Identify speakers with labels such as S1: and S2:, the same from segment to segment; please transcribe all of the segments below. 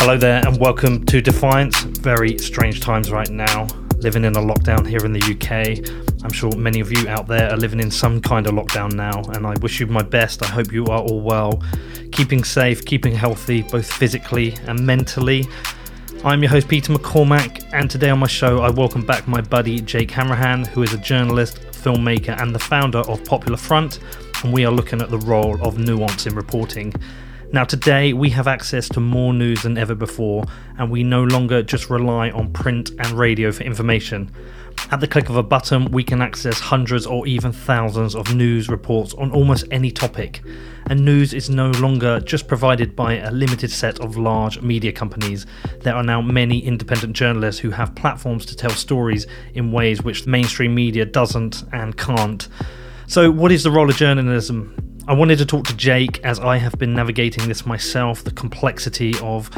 S1: Hello there, and welcome to Defiance. Very strange times right now. Living in a lockdown here in the UK. I'm sure many of you out there are living in some kind of lockdown now, and I wish you my best. I hope you are all well, keeping safe, keeping healthy, both physically and mentally. I'm your host, Peter McCormack, and today on my show, I welcome back my buddy Jake Hanrahan, who is a journalist, filmmaker, and the founder of Popular Front, and we are looking at the role of nuance in reporting. Now, today we have access to more news than ever before, and we no longer just rely on print and radio for information. At the click of a button, we can access hundreds or even thousands of news reports on almost any topic. And news is no longer just provided by a limited set of large media companies. There are now many independent journalists who have platforms to tell stories in ways which mainstream media doesn't and can't. So, what is the role of journalism? I wanted to talk to Jake as I have been navigating this myself the complexity of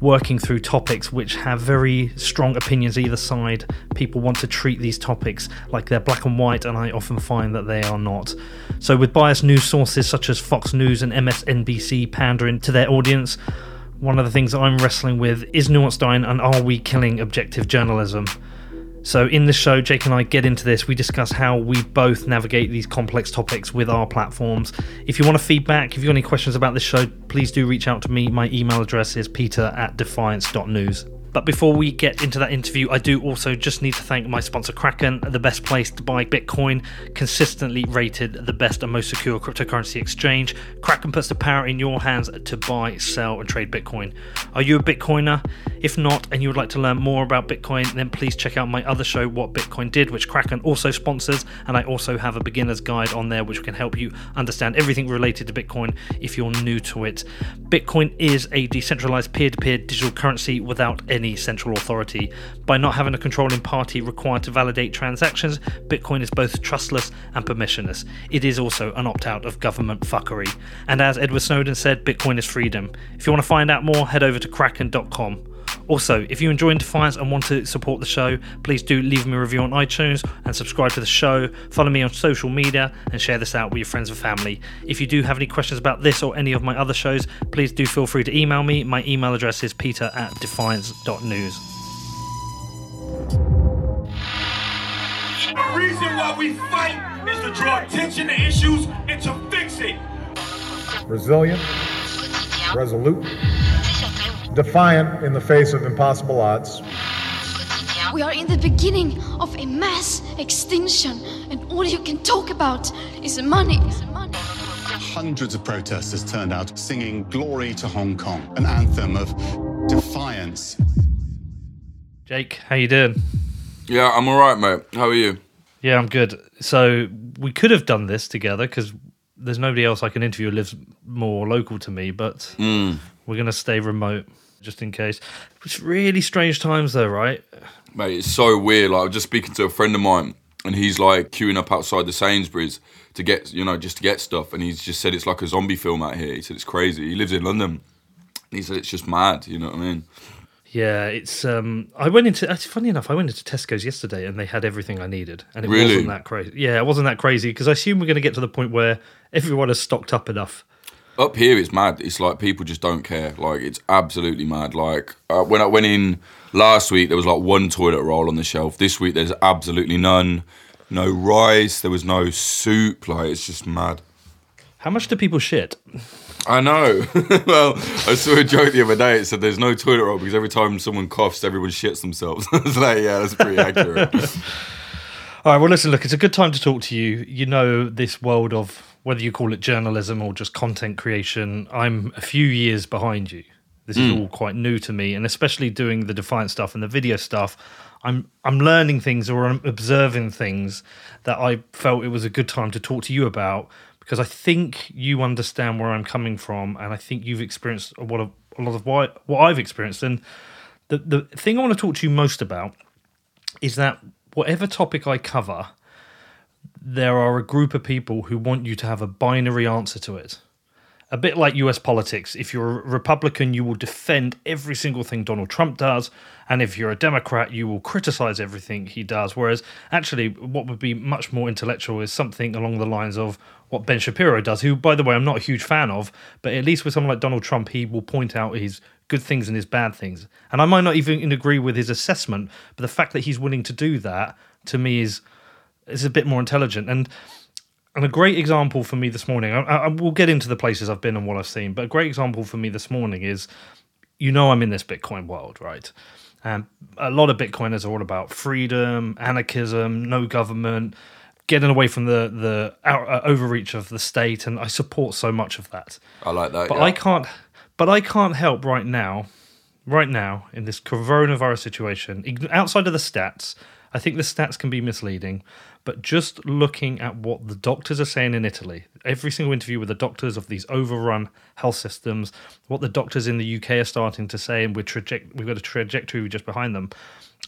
S1: working through topics which have very strong opinions either side. People want to treat these topics like they're black and white, and I often find that they are not. So, with biased news sources such as Fox News and MSNBC pandering to their audience, one of the things I'm wrestling with is nuance dying and are we killing objective journalism? So, in the show, Jake and I get into this. We discuss how we both navigate these complex topics with our platforms. If you want to feedback, if you've got any questions about this show, please do reach out to me. My email address is peter at defiance.news. But before we get into that interview, I do also just need to thank my sponsor Kraken, the best place to buy Bitcoin, consistently rated the best and most secure cryptocurrency exchange. Kraken puts the power in your hands to buy, sell, and trade Bitcoin. Are you a Bitcoiner? If not, and you would like to learn more about Bitcoin, then please check out my other show, What Bitcoin Did, which Kraken also sponsors. And I also have a beginner's guide on there, which can help you understand everything related to Bitcoin if you're new to it. Bitcoin is a decentralized peer to peer digital currency without any any central authority. By not having a controlling party required to validate transactions, Bitcoin is both trustless and permissionless. It is also an opt out of government fuckery. And as Edward Snowden said, Bitcoin is freedom. If you want to find out more, head over to kraken.com. Also, if you enjoy Defiance and want to support the show, please do leave me a review on iTunes and subscribe to the show. Follow me on social media and share this out with your friends and family. If you do have any questions about this or any of my other shows, please do feel free to email me. My email address is peter at defiance.news.
S2: The reason why we fight is to draw attention to issues and to fix it.
S3: Resilient, resolute defiant in the face of impossible odds.
S4: We are in the beginning of a mass extinction, and all you can talk about is money.
S5: Hundreds of protesters turned out singing Glory to Hong Kong, an anthem of defiance.
S1: Jake, how you doing?
S6: Yeah, I'm all right, mate. How are you?
S1: Yeah, I'm good. So we could have done this together because there's nobody else I can interview who lives more local to me, but
S6: mm.
S1: we're going to stay remote just in case. It's really strange times, though, right?
S6: Mate, it's so weird. Like, I was just speaking to a friend of mine, and he's like queuing up outside the Sainsbury's to get, you know, just to get stuff. And he's just said it's like a zombie film out here. He said it's crazy. He lives in London. he said it's just mad. You know what I mean?
S1: Yeah, it's. um I went into. It's funny enough. I went into Tesco's yesterday, and they had everything I needed, and it
S6: really?
S1: wasn't that crazy. Yeah, it wasn't that crazy because I assume we're going to get to the point where everyone has stocked up enough
S6: up here it's mad. It's like people just don't care. Like it's absolutely mad. Like uh, when I went in last week, there was like one toilet roll on the shelf. This week there's absolutely none. No rice. There was no soup. Like it's just mad.
S1: How much do people shit?
S6: I know. well, I saw a joke the other day. It said there's no toilet roll because every time someone coughs, everyone shits themselves. I was like, yeah, that's pretty accurate.
S1: All right. Well, listen. Look, it's a good time to talk to you. You know this world of whether you call it journalism or just content creation, I'm a few years behind you. This is mm. all quite new to me, and especially doing the Defiant stuff and the video stuff. I'm I'm learning things or I'm observing things that I felt it was a good time to talk to you about because I think you understand where I'm coming from, and I think you've experienced a lot of a lot of what what I've experienced. And the the thing I want to talk to you most about is that whatever topic I cover, there are a group of people who want you to have a binary answer to it. a bit like US politics. If you're a Republican, you will defend every single thing Donald Trump does. And if you're a Democrat, you will criticize everything he does. Whereas, actually, what would be much more intellectual is something along the lines of what Ben Shapiro does, who, by the way, I'm not a huge fan of, but at least with someone like Donald Trump, he will point out his good things and his bad things. And I might not even agree with his assessment, but the fact that he's willing to do that to me is is a bit more intelligent. And and a great example for me this morning, I, I will get into the places I've been and what I've seen, but a great example for me this morning is, you know, I'm in this Bitcoin world, right? And a lot of Bitcoiners are all about freedom, anarchism, no government, getting away from the the out, uh, overreach of the state, and I support so much of that.
S6: I like that.
S1: But
S6: yeah.
S1: I can't. But I can't help right now, right now in this coronavirus situation. Outside of the stats, I think the stats can be misleading. But just looking at what the doctors are saying in Italy, every single interview with the doctors of these overrun health systems, what the doctors in the UK are starting to say, and we're traject- we've got a trajectory just behind them.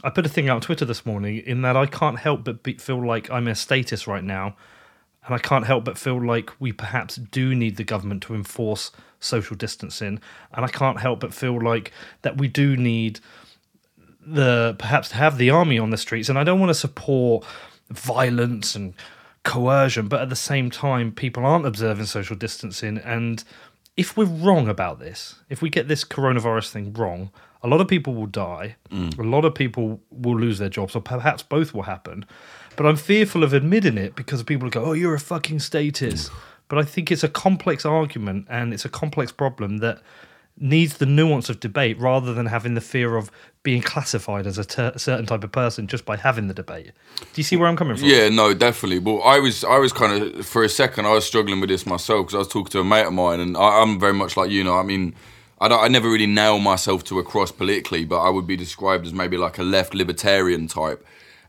S1: I put a thing out on Twitter this morning in that I can't help but be, feel like I'm a statist right now and I can't help but feel like we perhaps do need the government to enforce social distancing. And I can't help but feel like that we do need the perhaps to have the army on the streets. And I don't want to support violence and coercion, but at the same time, people aren't observing social distancing. And if we're wrong about this, if we get this coronavirus thing wrong, a lot of people will die. Mm. A lot of people will lose their jobs, or perhaps both will happen. But I'm fearful of admitting it because people go, "Oh, you're a fucking statist." But I think it's a complex argument and it's a complex problem that needs the nuance of debate rather than having the fear of being classified as a ter- certain type of person just by having the debate. Do you see where I'm coming from?
S6: Yeah, no, definitely. But I was, I was kind of for a second, I was struggling with this myself because I was talking to a mate of mine, and I, I'm very much like you know. I mean, I, I never really nail myself to a cross politically, but I would be described as maybe like a left libertarian type,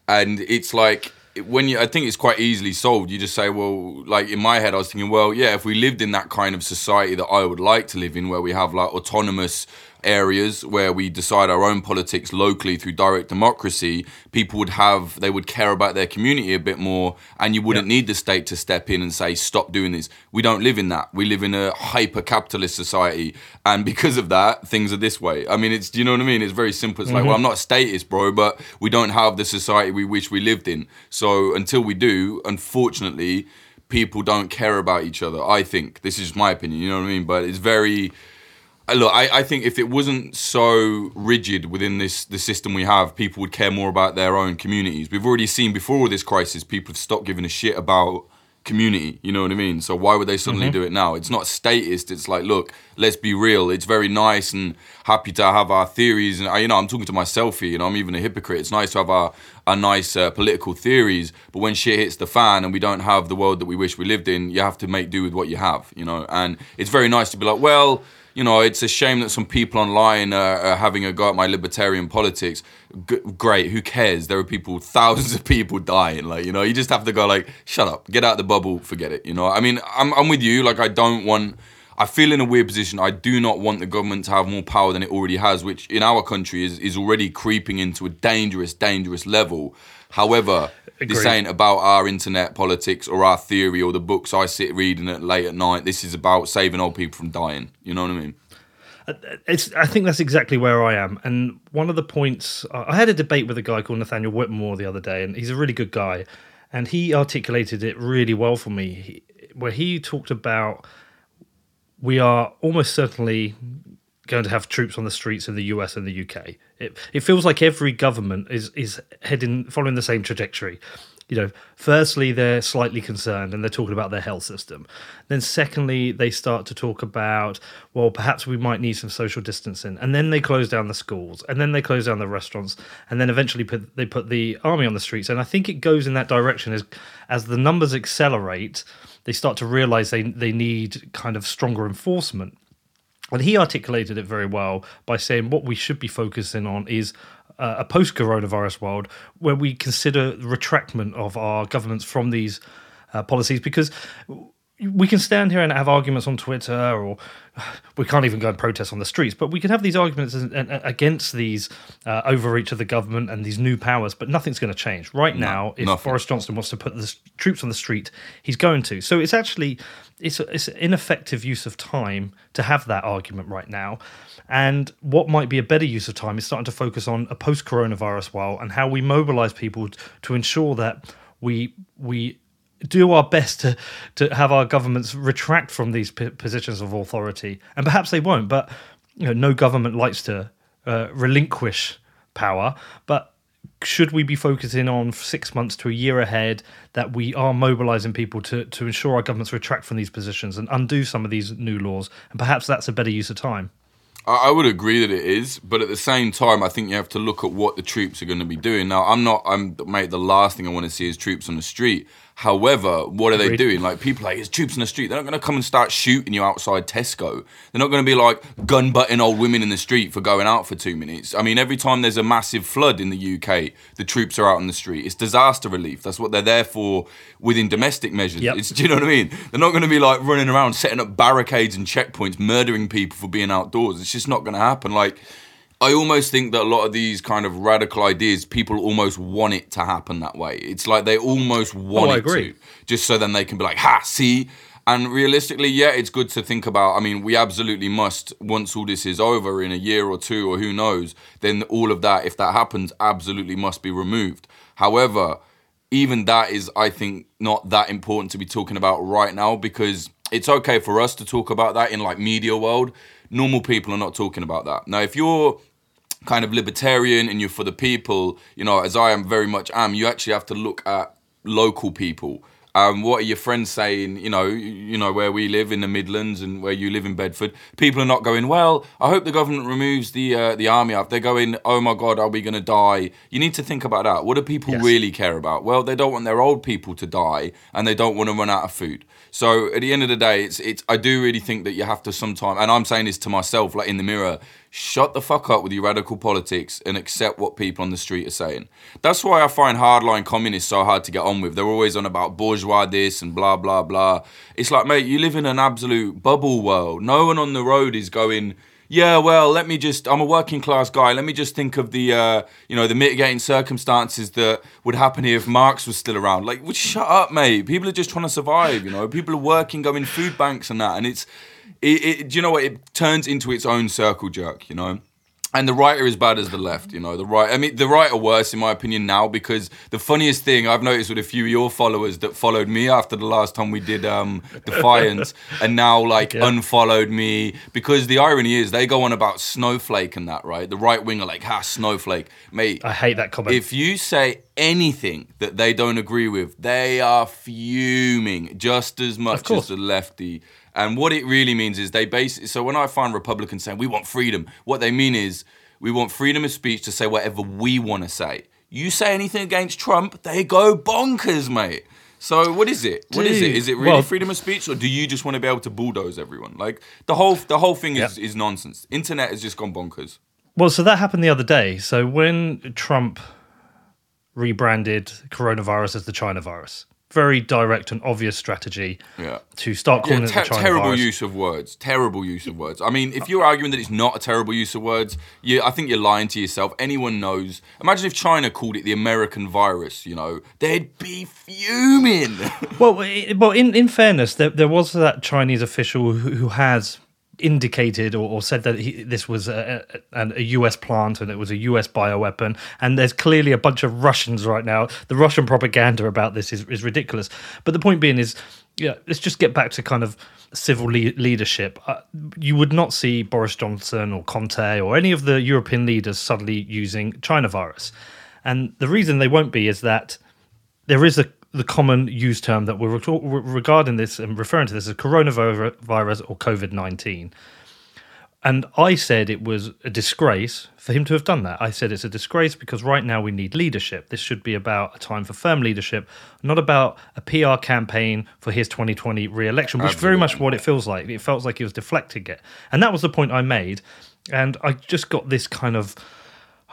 S6: and it's like when you, I think it's quite easily solved. You just say, well, like in my head, I was thinking, well, yeah, if we lived in that kind of society that I would like to live in, where we have like autonomous areas where we decide our own politics locally through direct democracy, people would have they would care about their community a bit more and you wouldn't need the state to step in and say stop doing this. We don't live in that. We live in a hyper capitalist society and because of that things are this way. I mean it's do you know what I mean? It's very simple. It's like well mm-hmm. I'm not a statist, bro, but we don't have the society we wish we lived in. So until we do, unfortunately, people don't care about each other. I think. This is my opinion, you know what I mean? But it's very look, I, I think if it wasn't so rigid within this the system we have, people would care more about their own communities. We've already seen before this crisis, people have stopped giving a shit about community. You know what I mean? So why would they suddenly do it now? It's not statist. It's like, look, let's be real. It's very nice and happy to have our theories. And uh, you know, I'm talking to myself here. You know, I'm even a hypocrite. It's nice to have our our nice uh, political theories, but when shit hits the fan and we don't have the world that we wish we lived in, you have to make do with what you have. You know, and it's very nice to be like, well you know, it's a shame that some people online are, are having a go at my libertarian politics. G- great, who cares? There are people, thousands of people dying. Like, you know, you just have to go like, shut up, get out the bubble, forget it. You know, I mean, I'm, I'm with you. Like, I don't want. I feel in a weird position. I do not want the government to have more power than it already has, which in our country is, is already creeping into a dangerous, dangerous level. However, this ain't about our internet politics or our theory or the books I sit reading at late at night. This is about saving old people from dying. You know what I mean?
S1: Uh, it's I think that's exactly where I am. And one of the points I had a debate with a guy called Nathaniel Whittemore the other day, and he's a really good guy, and he articulated it really well for me, where he talked about we are almost certainly going to have troops on the streets in the US and the UK. It it feels like every government is is heading following the same trajectory. You know, firstly, they're slightly concerned and they're talking about their health system. Then, secondly, they start to talk about, well, perhaps we might need some social distancing. And then they close down the schools and then they close down the restaurants. And then eventually put, they put the army on the streets. And I think it goes in that direction as, as the numbers accelerate, they start to realize they, they need kind of stronger enforcement. And he articulated it very well by saying what we should be focusing on is uh, a post coronavirus world where we consider retractment of our governments from these uh, policies because we can stand here and have arguments on Twitter, or we can't even go and protest on the streets. But we can have these arguments as- a- a- against these uh, overreach of the government and these new powers. But nothing's going to change right now. If
S6: nothing.
S1: Boris Johnson wants to put the troops on the street, he's going to. So it's actually it's it's an ineffective use of time to have that argument right now. And what might be a better use of time is starting to focus on a post-coronavirus world and how we mobilize people to ensure that we we do our best to to have our governments retract from these p- positions of authority, and perhaps they won't. But you know, no government likes to uh, relinquish power. But should we be focusing on six months to a year ahead that we are mobilizing people to to ensure our governments retract from these positions and undo some of these new laws? And perhaps that's a better use of time.
S6: I would agree that it is, but at the same time, I think you have to look at what the troops are going to be doing. Now, I'm not, I'm mate. The last thing I want to see is troops on the street. However, what are they doing? Like people, are like it's troops in the street. They're not going to come and start shooting you outside Tesco. They're not going to be like gun butting old women in the street for going out for two minutes. I mean, every time there's a massive flood in the UK, the troops are out on the street. It's disaster relief. That's what they're there for within domestic measures.
S1: Yep.
S6: It's, do you know what I mean? They're not going to be like running around setting up barricades and checkpoints, murdering people for being outdoors. It's just not going to happen. Like, I almost think that a lot of these kind of radical ideas, people almost want it to happen that way. It's like they almost oh, want
S1: Oh,
S6: it
S1: agree.
S6: to, just so then they can be like, ha, see. And realistically, yeah, it's good to think about. I mean, we absolutely must, once all this is over in a year or two, or who knows, then all of that, if that happens, absolutely must be removed. However, even that is, I think, not that important to be talking about right now because it's okay for us to talk about that in like media world. Normal people are not talking about that. Now, if you're kind of libertarian and you're for the people, you know, as I am very much am, you actually have to look at local people. Um, what are your friends saying? You know, you know where we live in the Midlands and where you live in Bedford. People are not going. Well, I hope the government removes the uh, the army up. They're going. Oh my God, are we going to die? You need to think about that. What do people
S1: Yes.
S6: really care about? Well, they don't want their old people to die, and they don't want to run out of food. So at the end of the day, it's it's. I do really think that you have to sometimes, and I'm saying this to myself, like in the mirror. Shut the fuck up with your radical politics and accept what people on the street are saying. That's why I find hardline communists so hard to get on with. They're always on about bourgeois this and blah blah blah. It's like, mate, you live in an absolute bubble world. No one on the road is going. Yeah, well, let me just. I'm a working class guy. Let me just think of the, uh, you know, the mitigating circumstances that would happen here if Marx was still around. Like, well, shut up, mate. People are just trying to survive. You know, people are working, going food banks and that, and it's, it, it, do you know what? It turns into its own circle jerk. You know. And the right are as bad as the left, you know. The right, I mean, the right are worse in my opinion now because the funniest thing I've noticed with a few of your followers that followed me after the last time we did um, Defiance and now like
S1: Yeah.
S6: unfollowed me because the irony is they go on about Snowflake and that, right? The right wing are like, ha, Snowflake. Mate,
S1: I hate that comment.
S6: if you say anything that they don't agree with, they are fuming just as much as the lefty. And what it really means is they base. So when I find Republicans saying we want freedom, what they mean is we want freedom of speech to say whatever we want to say. You say anything against Trump, they go bonkers, mate. So what is it? What is it? Is it really
S1: well-
S6: freedom of speech, or do you just want to be able to bulldoze everyone? Like the whole the whole thing is,
S1: Yeah.
S6: is nonsense. Internet has just gone bonkers.
S1: Well, so that happened the other day. So when Trump rebranded coronavirus as the China virus, very direct and obvious strategy
S6: Yeah.
S1: to start calling
S6: Yeah,
S1: it
S6: ter-
S1: the China
S6: terrible
S1: virus.
S6: use of words. Terrible use of words. I mean, if you're arguing that it's not a terrible use of words, you, I think you're lying to yourself. Anyone knows. Imagine if China called it the American virus. You know, they'd be fuming.
S1: Well, well, in, in fairness, there, there was that Chinese official who, who has indicated or, or said that he, this was a, a, a US plant and it was a US bioweapon. And there's clearly a bunch of Russians right now. The Russian propaganda about this is, is ridiculous. But the point being is, yeah, let's just get back to kind of civil le- leadership. Uh, you would not see Boris Johnson or Conte or any of the European leaders suddenly using China virus. And the reason they won't be is that there is a the common used term that we're regarding this and referring to this as coronavirus or COVID nineteen. And I said it was a disgrace for him to have done that. I said it's a disgrace because right now we need leadership. This should be about a time for firm leadership, not about a PR campaign for his 2020 re-election, which is very much what it feels like. It felt like he was deflecting it, and that was the point I made. And I just got this kind of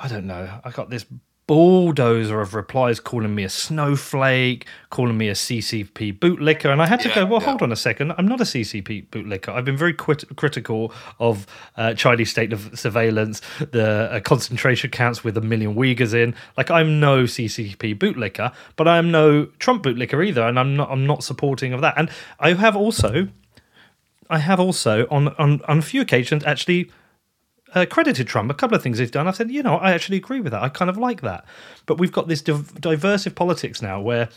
S1: I don't know. I got this bulldozer of replies calling me a snowflake, calling me a CCP bootlicker. And I had to
S6: Yeah,
S1: go, well,
S6: yeah.
S1: hold on a second. I'm not a CCP bootlicker. I've been very quit- critical of uh, Chinese state of surveillance, the uh, concentration camps with a million Uyghurs in. Like, I'm no CCP bootlicker, but I am no Trump bootlicker either. And I'm not, I'm not supporting of that. And I have also, I have also on, on, on a few occasions actually uh, credited Trump. A couple of things he's done. I've said, you know, I actually agree with that. I kind of like that. But we've got this div- diversive politics now where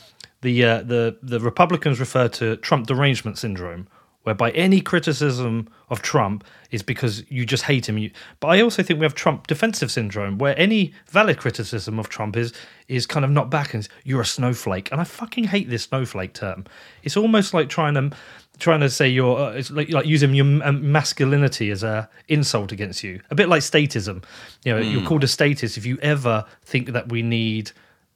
S1: the uh, the the Republicans refer to Trump derangement syndrome, whereby any criticism of Trump is because you just hate him. You, but I also think we have Trump defensive syndrome, where any valid criticism of Trump is is kind of not back and you're a snowflake. And I fucking hate this snowflake term. It's almost like trying to trying to say you're uh, it's like, like using your um, masculinity as a insult against you. A bit like statism. You know you're called a statist if you ever think that we need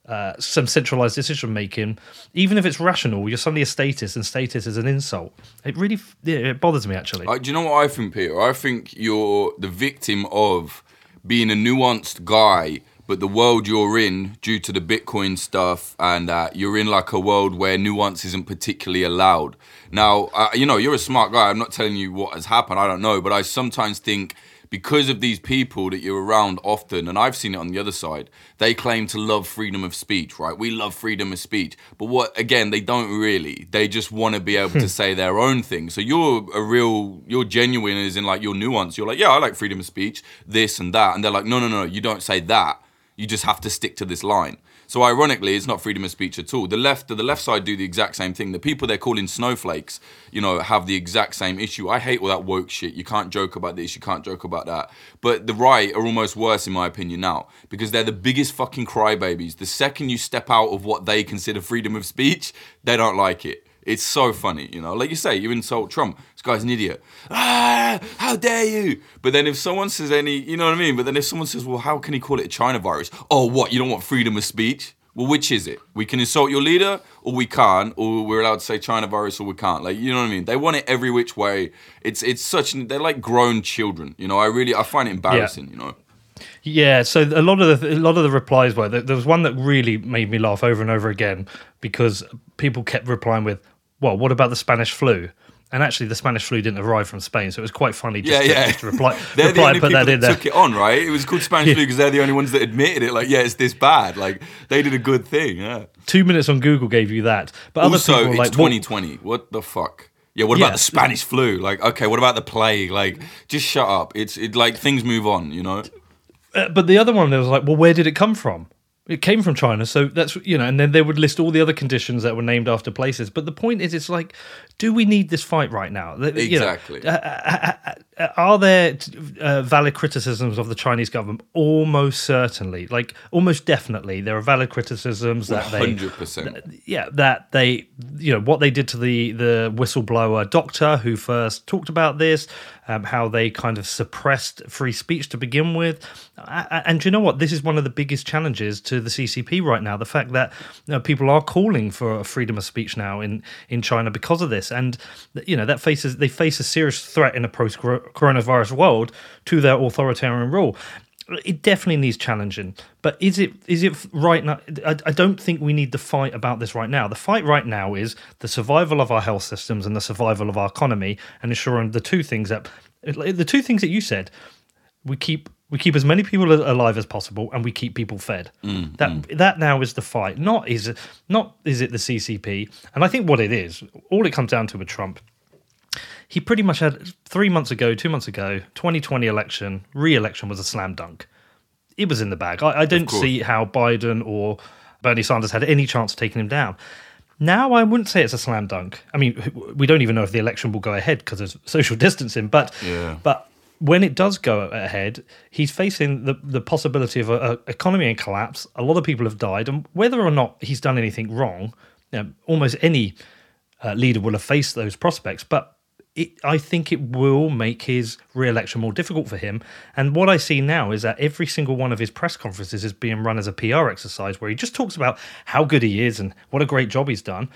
S1: uh, some centralized decision making even if it's rational you're suddenly a statist and statist is an insult. It really yeah, it bothers me actually.
S6: Uh, do you know what I think, Peter? I think you're the victim of being a nuanced guy, but the world you're in, due to the Bitcoin stuff, and uh, you're in like a world where nuance isn't particularly allowed. Now, uh, you know, you're a smart guy. I'm not telling you what has happened. I don't know, but I sometimes think because of these people that you're around often, and I've seen it on the other side, they claim to love freedom of speech, right? We love freedom of speech. But what, again, they don't really. They just want to be able to say their own thing. So you're a real, you're genuine as in like your nuance. You're like, yeah, I like freedom of speech, this and that. And they're like, no, no, no, you don't say that. You just have to stick to this line. So ironically, it's not freedom of speech at all. The left, the left side do the exact same thing. The people they're calling snowflakes, you know, have the exact same issue. I hate all that woke shit. You can't joke about this. You can't joke about that. But the right are almost worse, in my opinion, now because they're the biggest fucking crybabies. The second you step out of what they consider freedom of speech, they don't like it. It's so funny, you know. Like you say, you insult Trump. This guy's an idiot. Ah, how dare you? But then if someone says any, you know what I mean? But then if someone says, well, how can he call it a China virus? Oh, what? You don't want freedom of speech? Well, which is it? We can insult your leader, or we can't, or we're allowed to say China virus, or we can't. Like, you know what I mean? They want it every which way. It's it's such. They're like grown children. You know, I really I find it embarrassing. You know.
S1: Yeah, so a lot of the a lot of the replies were there was one that really made me laugh over and over again because people kept replying with, "Well, what about the Spanish flu?" And actually, the Spanish flu didn't arrive from Spain, so it was quite funny just,
S6: Yeah,
S1: to,
S6: yeah.
S1: just to reply,
S6: they're the only people
S1: that in
S6: that took it on, right? It was called Spanish flu because they're the only ones that admitted it. Like, yeah, it's this bad. Like, they did a good thing. Yeah.
S1: Two minutes on Google gave you that, but other
S6: also,
S1: people
S6: it's
S1: like,
S6: 2020. What the fuck? Yeah, what
S1: Yeah.
S6: about the Spanish flu? Like, okay, what about the plague? Like, just shut up. It's it like things move on, you know.
S1: Uh, but the other one, there was like, well, where did it come from? It came from China, so that's you know, and then they would list all the other conditions that were named after places. But the point is, it's like, do we need this fight right now? You
S6: Exactly.
S1: uh, uh, uh, uh are there uh, valid criticisms of the Chinese government? Almost certainly, like almost definitely, there are valid criticisms that they,
S6: Hundred percent.
S1: yeah, that they, you know, what they did to the the whistleblower doctor who first talked about this, um, how they kind of suppressed free speech to begin with, and do you know what? This is one of the biggest challenges to the CCP right now. The fact that you know, people are calling for freedom of speech now in in China because of this, and you know that faces they face a serious threat in a post coronavirus world to their authoritarian rule. It definitely needs challenging but is it is it right now? I, I don't think we need the fight about this right now. The fight right now is the survival of our health systems and the survival of our economy and ensuring the two things that the two things that you said we keep we keep as many people alive as possible and we keep people fed. Mm, mm. That that now is the fight. Not is not is it the ccp and i think what it is all it comes down to with trump he pretty much had three months ago, two months ago, 2020 election, re election was a slam dunk. It was in the bag. I, I didn't see how Biden or Bernie Sanders had any chance of taking him down. Now, I wouldn't say it's a slam dunk. I mean, we don't even know if the election will go ahead because of social distancing, but,
S6: Yeah.
S1: but when it does go ahead, he's facing the, the possibility of an economy in collapse. A lot of people have died, and whether or not he's done anything wrong, you know, almost any uh, leader will have faced those prospects. But it, I think it will make his re-election more difficult for him. And what I see now is that every single one of his press conferences is being run as a PR exercise, where he just talks about how good he is and what a great job he's done.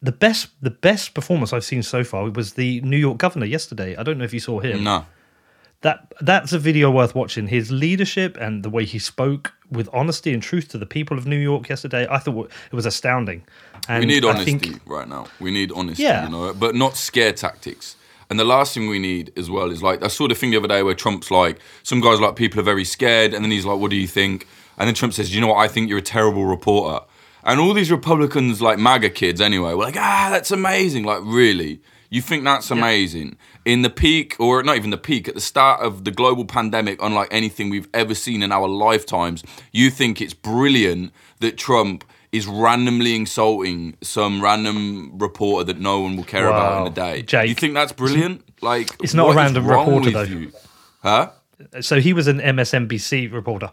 S1: The best, the best performance I've seen so far was the New York governor yesterday. I don't know if you saw him
S6: No.
S1: that that's a video worth watching. His leadership and the way he spoke with honesty and truth to the people of New York yesterday. I thought it was astounding. And
S6: we need honesty
S1: think-
S6: right now. We need honesty,
S1: Yeah.
S6: you know, but not scare tactics. And the last thing we need as well is like I saw the thing the other day where Trump's like some guys like people are very scared, and then he's like, "What do you think?" And then Trump says, "You know what? I think you're a terrible reporter." And all these Republicans, like MAGA kids, anyway, were like, "Ah, that's amazing!" Like, really, you think that's amazing? In the peak, or not even the peak, at the start of the global pandemic, unlike anything we've ever seen in our lifetimes, you think it's brilliant that Trump is randomly insulting some random reporter that no one will care about in a day.
S1: Jake.
S6: you think that's brilliant? Like,
S1: It's not a random reporter, though.
S6: you? Huh?
S1: So he was an MSNBC reporter.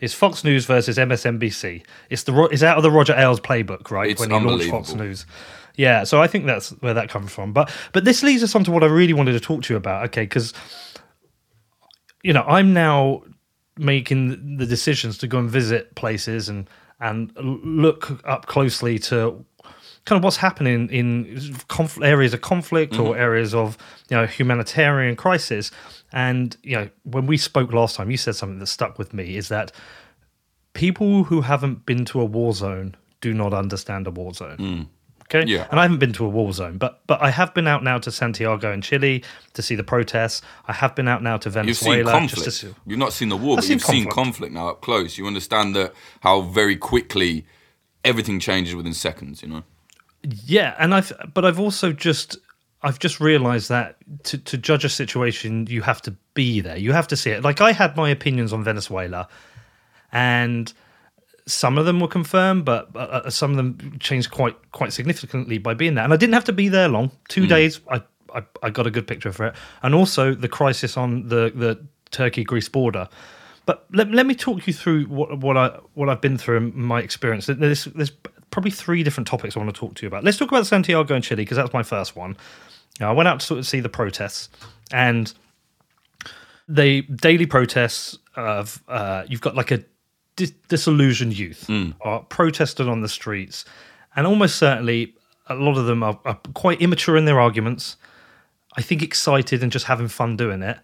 S1: It's Fox News versus MSNBC. It's the it's out of the Roger Ailes playbook, right?
S6: It's
S1: when he launched Fox. News. Yeah, so I think that's where that comes from. But but this leads us on to what I really wanted to talk to you about. Okay, because you know I'm now making the decisions to go and visit places and and look up closely to kind of what's happening in conf- areas of conflict or mm-hmm. areas of you know humanitarian crisis. And you know when we spoke last time you said something that stuck with me is that people who haven't been to a war zone do not understand a war zone mm. Okay
S6: Yeah.
S1: and i haven't been to a war zone but but i have been out now to santiago in chile to see the protests i have been out now to Venezuela.
S6: You've seen conflict.
S1: just to
S6: You've not seen the war,
S1: I've
S6: but
S1: seen
S6: you've seen
S1: conflict.
S6: conflict now up close. You understand that how very quickly everything changes within seconds. You know.
S1: Yeah, and I've but I've also just I've just realised that to to judge a situation, you have to be there. You have to see it. Like I had my opinions on Venezuela, and some of them were confirmed, but uh, some of them changed quite quite significantly by being there. And I didn't have to be there long. Two days, I, I I got a good picture for it, and also the crisis on the the Turkey Greece border. But let, let me talk you through what what I what I've been through and my experience. There's there's probably three different topics I want to talk to you about. Let's talk about Santiago and Chile because that's my first one. Now, I went out to sort of see the protests, and the daily protests of uh, you've got like a dis- disillusioned youth are protested on the streets, and almost certainly a lot of them are, are quite immature in their arguments. I think excited and just having fun doing it,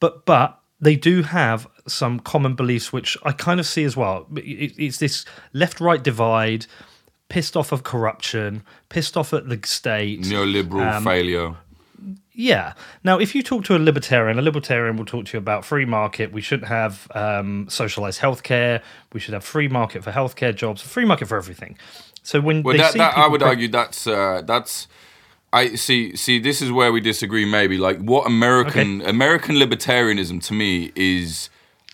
S1: but but they do have some common beliefs which I kind of see as well. It- It's this left-right divide, pissed off of corruption, pissed off at the state,
S6: Neoliberal
S1: Um,
S6: failure.
S1: Yeah. Now, if you talk to a libertarian, a libertarian will talk to you about free market. We shouldn't have um, socialized healthcare. We should have free market for healthcare jobs, free market for everything. So when
S6: Well,
S1: they
S6: that, that I would
S1: pro-
S6: argue that's uh, that's. I see. See, this is where we disagree. Maybe like what American American libertarianism to me is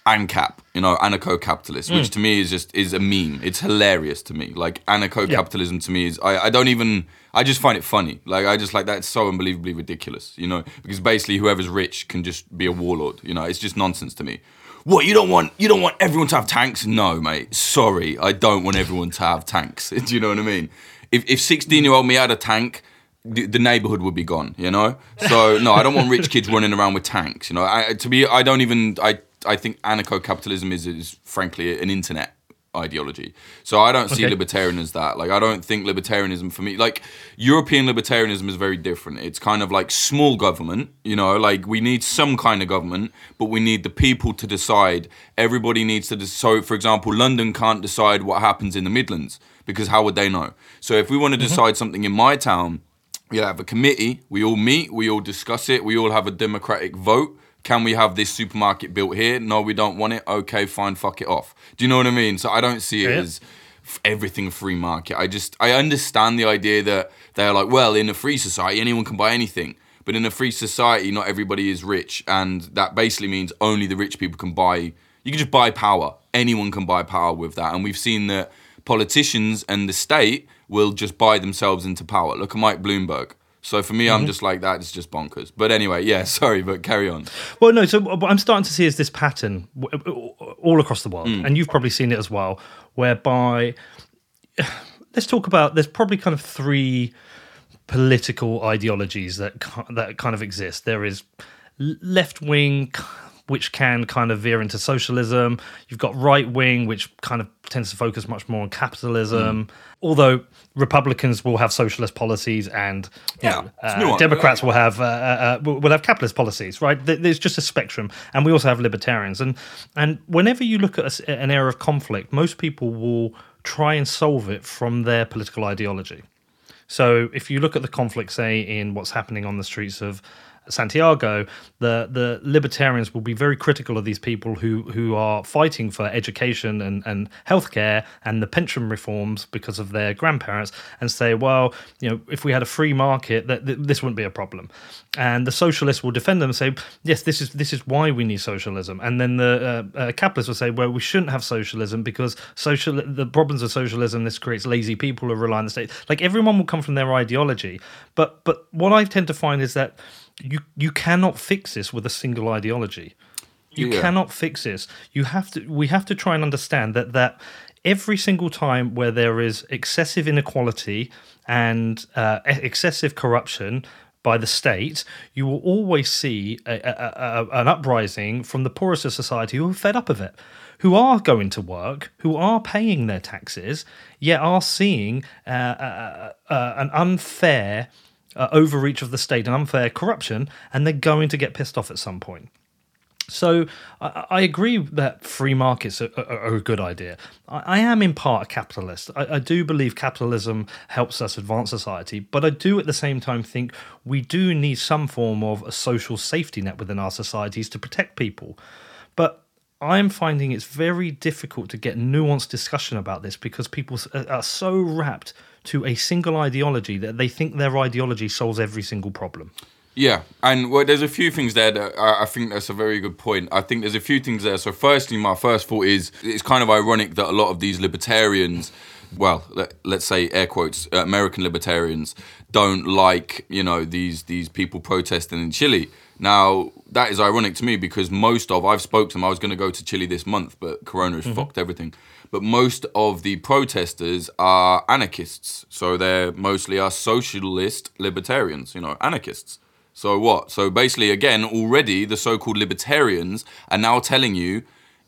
S6: ANCAP, you know, anarcho-capitalist,
S1: Mm.
S6: which to me is just is a meme. It's hilarious to me. Like anarcho-capitalism to me is I, I don't even I just find it funny. Like I just like that's so unbelievably ridiculous, you know, because basically whoever's rich can just be a warlord. You know, it's just nonsense to me. What you don't want? You don't want everyone to have tanks? No, mate. Sorry, I don't want everyone to have tanks. Do you know what I mean? If if sixteen year old me had a tank, the, the neighborhood would be gone. You know. So no, I don't want rich kids running around with tanks. You know. I, to be, I don't even. I I think anarcho-capitalism is is frankly an internet ideology. So I don't see
S1: Okay.
S6: libertarian as that. Like I don't think libertarianism for me like European libertarianism is very different. It's kind of like small government, you know, like we need some kind of government, but we need the people to decide. Everybody needs to dec- so for example, London can't decide what happens in the Midlands because how would they know? So if we want to mm-hmm. decide something in my town, we have a committee, we all meet, we all discuss it, we all have a democratic vote. Can we have this supermarket built here? No, we don't want it. Okay, fine, fuck it off. Do you know what I mean? So I don't see it
S1: Yeah.
S6: as everything free market. I just I understand the idea that they're like, well, in a free society, anyone can buy anything. But in a free society, not everybody is rich, and that basically means only the rich people can buy. You can just buy power. Anyone can buy power with that, and we've seen that politicians and the state will just buy themselves into power. Look at Mike Bloomberg. So for me,
S1: Mm-hmm.
S6: I'm just like that. It's just bonkers. But anyway, yeah. Sorry, but carry on.
S1: Well, no. So what I'm starting to see is this pattern all across the world,
S6: Mm.
S1: and you've probably seen it as well, whereby let's talk about. There's probably kind of three political ideologies that that kind of exist. There is left wing, which can kind of veer into socialism. You've got right wing, which kind of tends to focus much more on capitalism.
S6: Mm.
S1: Although Republicans will have socialist policies and
S6: Yeah,
S1: know, uh. Democrats will have uh, uh, uh, will have capitalist policies, right? There's just a spectrum, and we also have libertarians. And and whenever you look at a an area of conflict, most people will try and solve it from their political ideology. So if you look at the conflict, say in what's happening on the streets of Santiago, the the libertarians will be very critical of these people who who are fighting for education and and healthcare and the pension reforms because of their grandparents, and say, well, you know, if we had a free market, that, that this wouldn't be a problem. And the socialists will defend them and say, yes, this is this is why we need socialism. And then the uh, uh, capitalists will say, well, we shouldn't have socialism because social the problems of socialism this creates lazy people who rely on the state. Like everyone will come from their ideology, but but what I tend to find is that you you cannot fix this with a single ideology. You
S6: Yeah.
S1: cannot fix this. You have to. We have to try and understand that that every single time where there is excessive inequality and uh, excessive corruption by the state, you will always see a, a, a, an uprising from the poorest of society who are fed up of it, who are going to work, who are paying their taxes, yet are seeing uh, uh, uh, an unfair uh, overreach of the state, and unfair corruption, and they're going to get pissed off at some point. So I, I agree that free markets are, are, are a good idea. I, I am in part a capitalist. I, I do believe capitalism helps us advance society, but I do at the same time think we do need some form of a social safety net within our societies to protect people. But I'm finding it's very difficult to get nuanced discussion about this because people are so wrapped to a single ideology that they think their ideology solves every single problem.
S6: Yeah, and well, there's a few things there that I, I think that's a very good point. I think there's a few things there. So, firstly, my first thought is it's kind of ironic that a lot of these libertarians, well, let, let's say air quotes, uh, American libertarians, don't like you know these these people protesting in Chile. Now that is ironic to me because most of I've spoke to them. I was going to go to Chile this month, but Corona has fucked everything. But most of the protesters are anarchists, so they're mostly are socialist libertarians. You know, anarchists. So what? So basically, again, already the so-called libertarians are now telling you,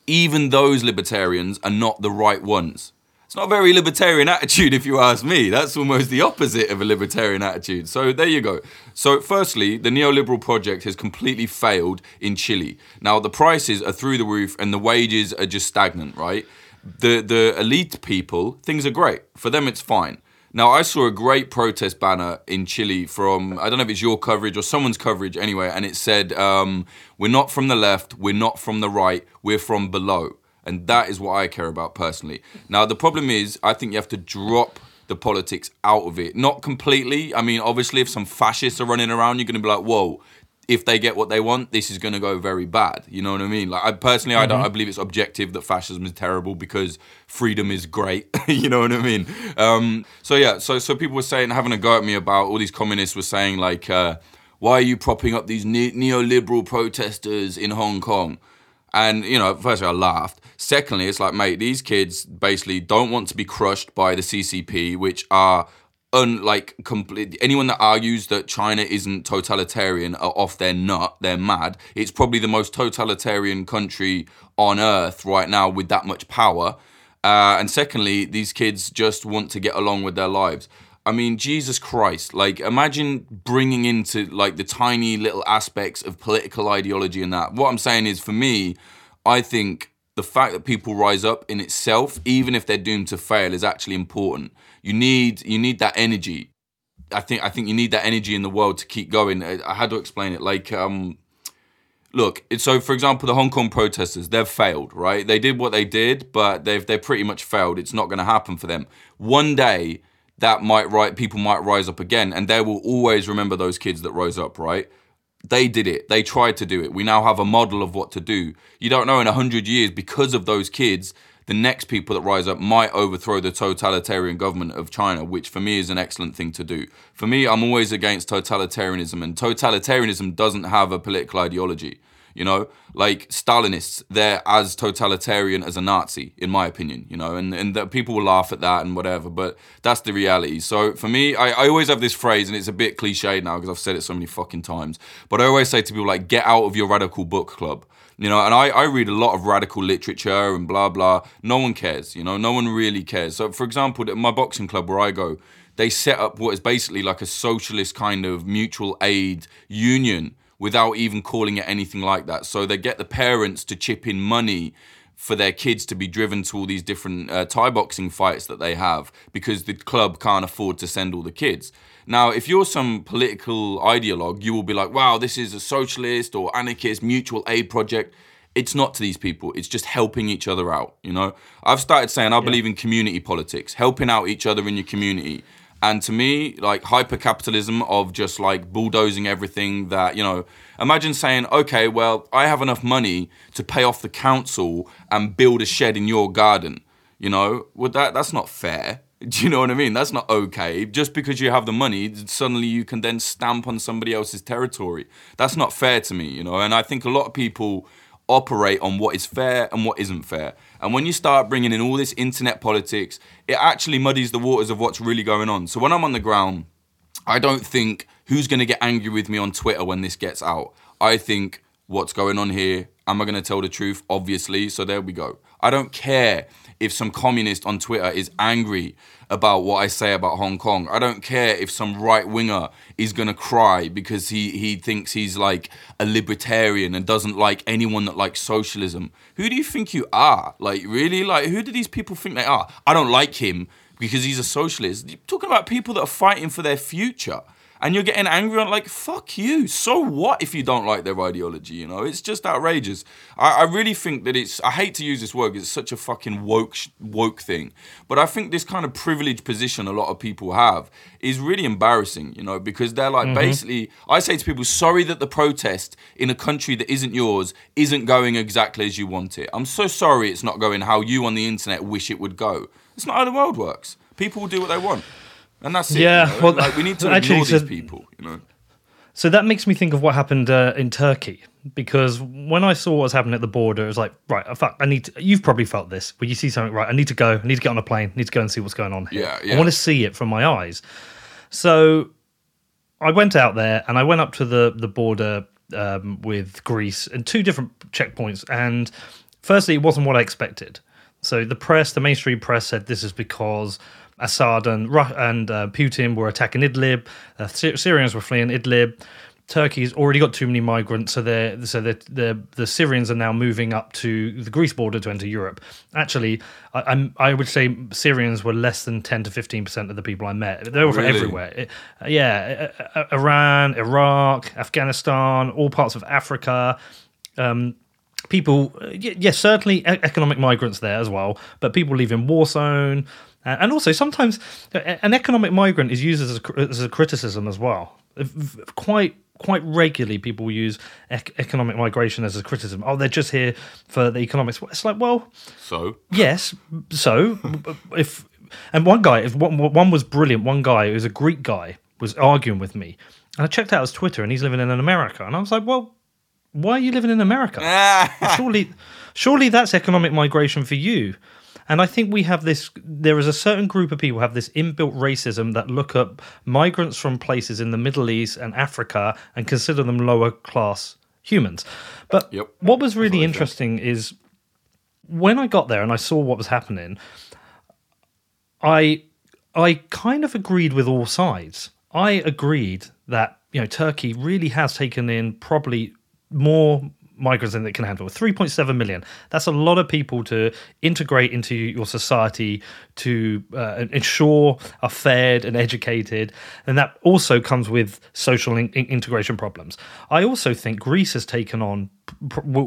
S6: even those libertarians are not the right ones. It's not a very libertarian attitude, if you ask me. That's almost the opposite of a libertarian attitude. So there you go. So, firstly, the neoliberal project has completely failed in Chile. Now, the prices are through the roof and the wages are just stagnant, right? The the elite people, things are great. For them, it's fine. Now, I saw a great protest banner in Chile from, I don't know if it's your coverage or someone's coverage anyway, and it said, um, We're not from the left, we're not from the right, we're from below. And that is what I care about personally. Now, the problem is, I think you have to drop the politics out of it. Not completely. I mean, obviously, if some fascists are running around, you're going to be like, whoa, if they get what they want, this is going to go very bad. You know what I mean? Like, I personally, I don't. I believe it's objective that fascism is terrible because freedom is great. you know what I mean? Um, so yeah, so so people were saying, having a go at me about all these communists were saying like, uh, why are you propping up these ne- neoliberal protesters in Hong Kong? And you know, firstly, I laughed. Secondly, it's like, mate, these kids basically don't want to be crushed by the CCP, which are unlike complete. Anyone that argues that China isn't totalitarian are off their nut. They're mad. It's probably the most totalitarian country on earth right now with that much power. Uh, and secondly, these kids just want to get along with their lives. I mean, Jesus Christ! Like, imagine bringing into like the tiny little aspects of political ideology and that. What I'm saying is, for me, I think the fact that people rise up in itself, even if they're doomed to fail, is actually important. You need you need that energy. I think I think you need that energy in the world to keep going. I, I had to explain it. Like, um, look, so for example, the Hong Kong protesters, they've failed, right? They did what they did, but they've they pretty much failed. It's not going to happen for them. One day, that might right people might rise up again, and they will always remember those kids that rose up, right? They did it. They tried to do it. We now have a model of what to do. You don't know in a hundred years because of those kids. The next people that rise up might overthrow the totalitarian government of China, which for me is an excellent thing to do. For me, I'm always against totalitarianism, and totalitarianism doesn't have a political ideology. You know, like Stalinists, they're as totalitarian as a Nazi, in my opinion. You know, and and that people will laugh at that and whatever, but that's the reality. So for me, I, I always have this phrase, and it's a bit cliched now because I've said it so many fucking times. But I always say to people like, get out of your radical book club. You know, and I, I read a lot of radical literature and blah blah. No one cares. You know, no one really cares. So for example, at my boxing club where I go, they set up what is basically like a socialist kind of mutual aid union without even calling it anything like that. So they get the parents to chip in money for their kids to be driven to all these different uh, Thai boxing fights that they have because the club can't afford to send all the kids. Now, if you're some political ideologue, you will be like, wow, this is a socialist or anarchist mutual aid project. It's not to these people. It's just helping each other out. You know, I've started saying I believe in community politics, helping out each other in your community. And to me, like hyper capitalism of just like bulldozing everything that, you know, imagine saying, okay, well, I have enough money to pay off the council and build a shed in your garden. You know, would that that's not fair. Do you know what I mean? That's not okay. Just because you have the money, suddenly you can then stamp on somebody else's territory. That's not fair to me, you know. And I think a lot of people operate on what is fair and what isn't fair. And when you start bringing in all this internet politics, it actually muddies the waters of what's really going on. So when I'm on the ground, I don't think who's going to get angry with me on Twitter when this gets out. I think what's going on here. Am I going to tell the truth? Obviously. So there we go. I don't care if some communist on Twitter is angry about what I say about Hong Kong. I don't care if some right winger is gonna cry because he, he thinks he's like a libertarian and doesn't like anyone that likes socialism. Who do you think you are? Like, really? Like, who do these people think they are? I don't like him because he's a socialist. You're talking about people that are fighting for their future and you're getting angry on like fuck you. So what if you don't like their ideology you know? It's just outrageous. I, I really think that it's i hate to use this word it's such a fucking woke woke thing. But i think this kind of privileged position a lot of people have is really embarrassing you know? Because they're like mm-hmm. basically i say to people sorry that the protest in a country that isn't yours isn't going exactly as you want it. I'm so sorry it's not going how you on the internet wish it would go. It's not how the world works. People will do what they want and that's it. Yeah, you know? well, like, we need to actually, ignore so, these people. You know.
S1: So that makes me think of what happened uh, in Turkey because when I saw what was happening at the border, it was like, right, uh, fuck, I need. To, you've probably felt this, where you see something, right? I need to go. I need to get on a plane. I need to go and see what's going on here.
S6: Yeah, yeah.
S1: I want to see it from my eyes. So I went out there and I went up to the the border um, with Greece and two different checkpoints. And firstly, it wasn't what I expected. So the press, the mainstream press, said this is because Assad and and uh, Putin were attacking Idlib. Uh, Syrians were fleeing Idlib. Turkey's already got too many migrants, so they so the the Syrians are now moving up to the Greece border to enter Europe. Actually, I, I would say Syrians were less than ten to fifteen percent of the people I met. They were really? everywhere. It, yeah, uh, uh, Iran, Iraq, Afghanistan, all parts of Africa. Um, people, yes, certainly economic migrants there as well, but people leaving war zone. And also, sometimes an economic migrant is used as a, as a criticism as well. Quite quite regularly, people use ec- economic migration as a criticism. Oh, they're just here for the economics. It's like, well,
S6: so
S1: yes, so if and one guy, if one, one was brilliant. One guy who was a Greek guy was arguing with me, and I checked out his Twitter, and he's living in America, and I was like, well, why are you living in America? surely, surely that's economic migration for you. And I think we have this. There is a certain group of people have this inbuilt racism that look at migrants from places in the Middle East and Africa and consider them lower class humans. But yep. what was really interesting is when I got there and I saw what was happening. I I kind of agreed with all sides. I agreed that you know Turkey really has taken in probably more migrants than it can handle. 3.7 million. That's a lot of people to integrate into your society to uh, ensure are fed and educated. And that also comes with social in- integration problems. I also think Greece has taken on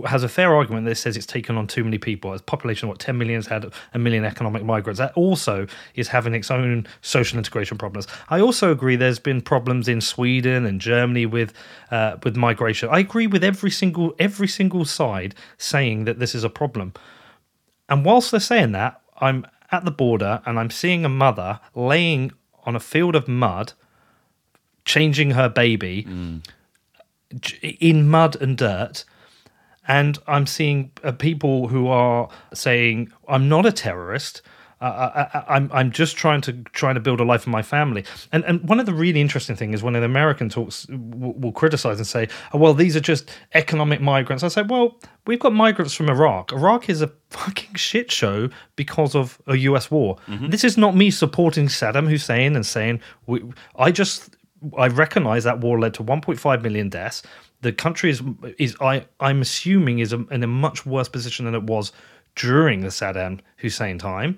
S1: has a fair argument that says it's taken on too many people. As population, what ten million has had a million economic migrants. That also is having its own social integration problems. I also agree there's been problems in Sweden and Germany with uh, with migration. I agree with every single every single side saying that this is a problem. And whilst they're saying that, I'm at the border and I'm seeing a mother laying on a field of mud, changing her baby mm. in mud and dirt and I'm seeing uh, people who are saying, "I'm not a terrorist." Uh, I, I, I'm I'm just trying to trying to build a life for my family. And and one of the really interesting things is when an American talks will, will criticize and say, oh, well, these are just economic migrants. I say, well, we've got migrants from Iraq. Iraq is a fucking shit show because of a U.S. war. This is not me supporting Saddam Hussein and saying we, I just I recognize that war led to 1.5 million deaths. The country is is I I'm assuming is in a much worse position than it was during the Saddam Hussein time,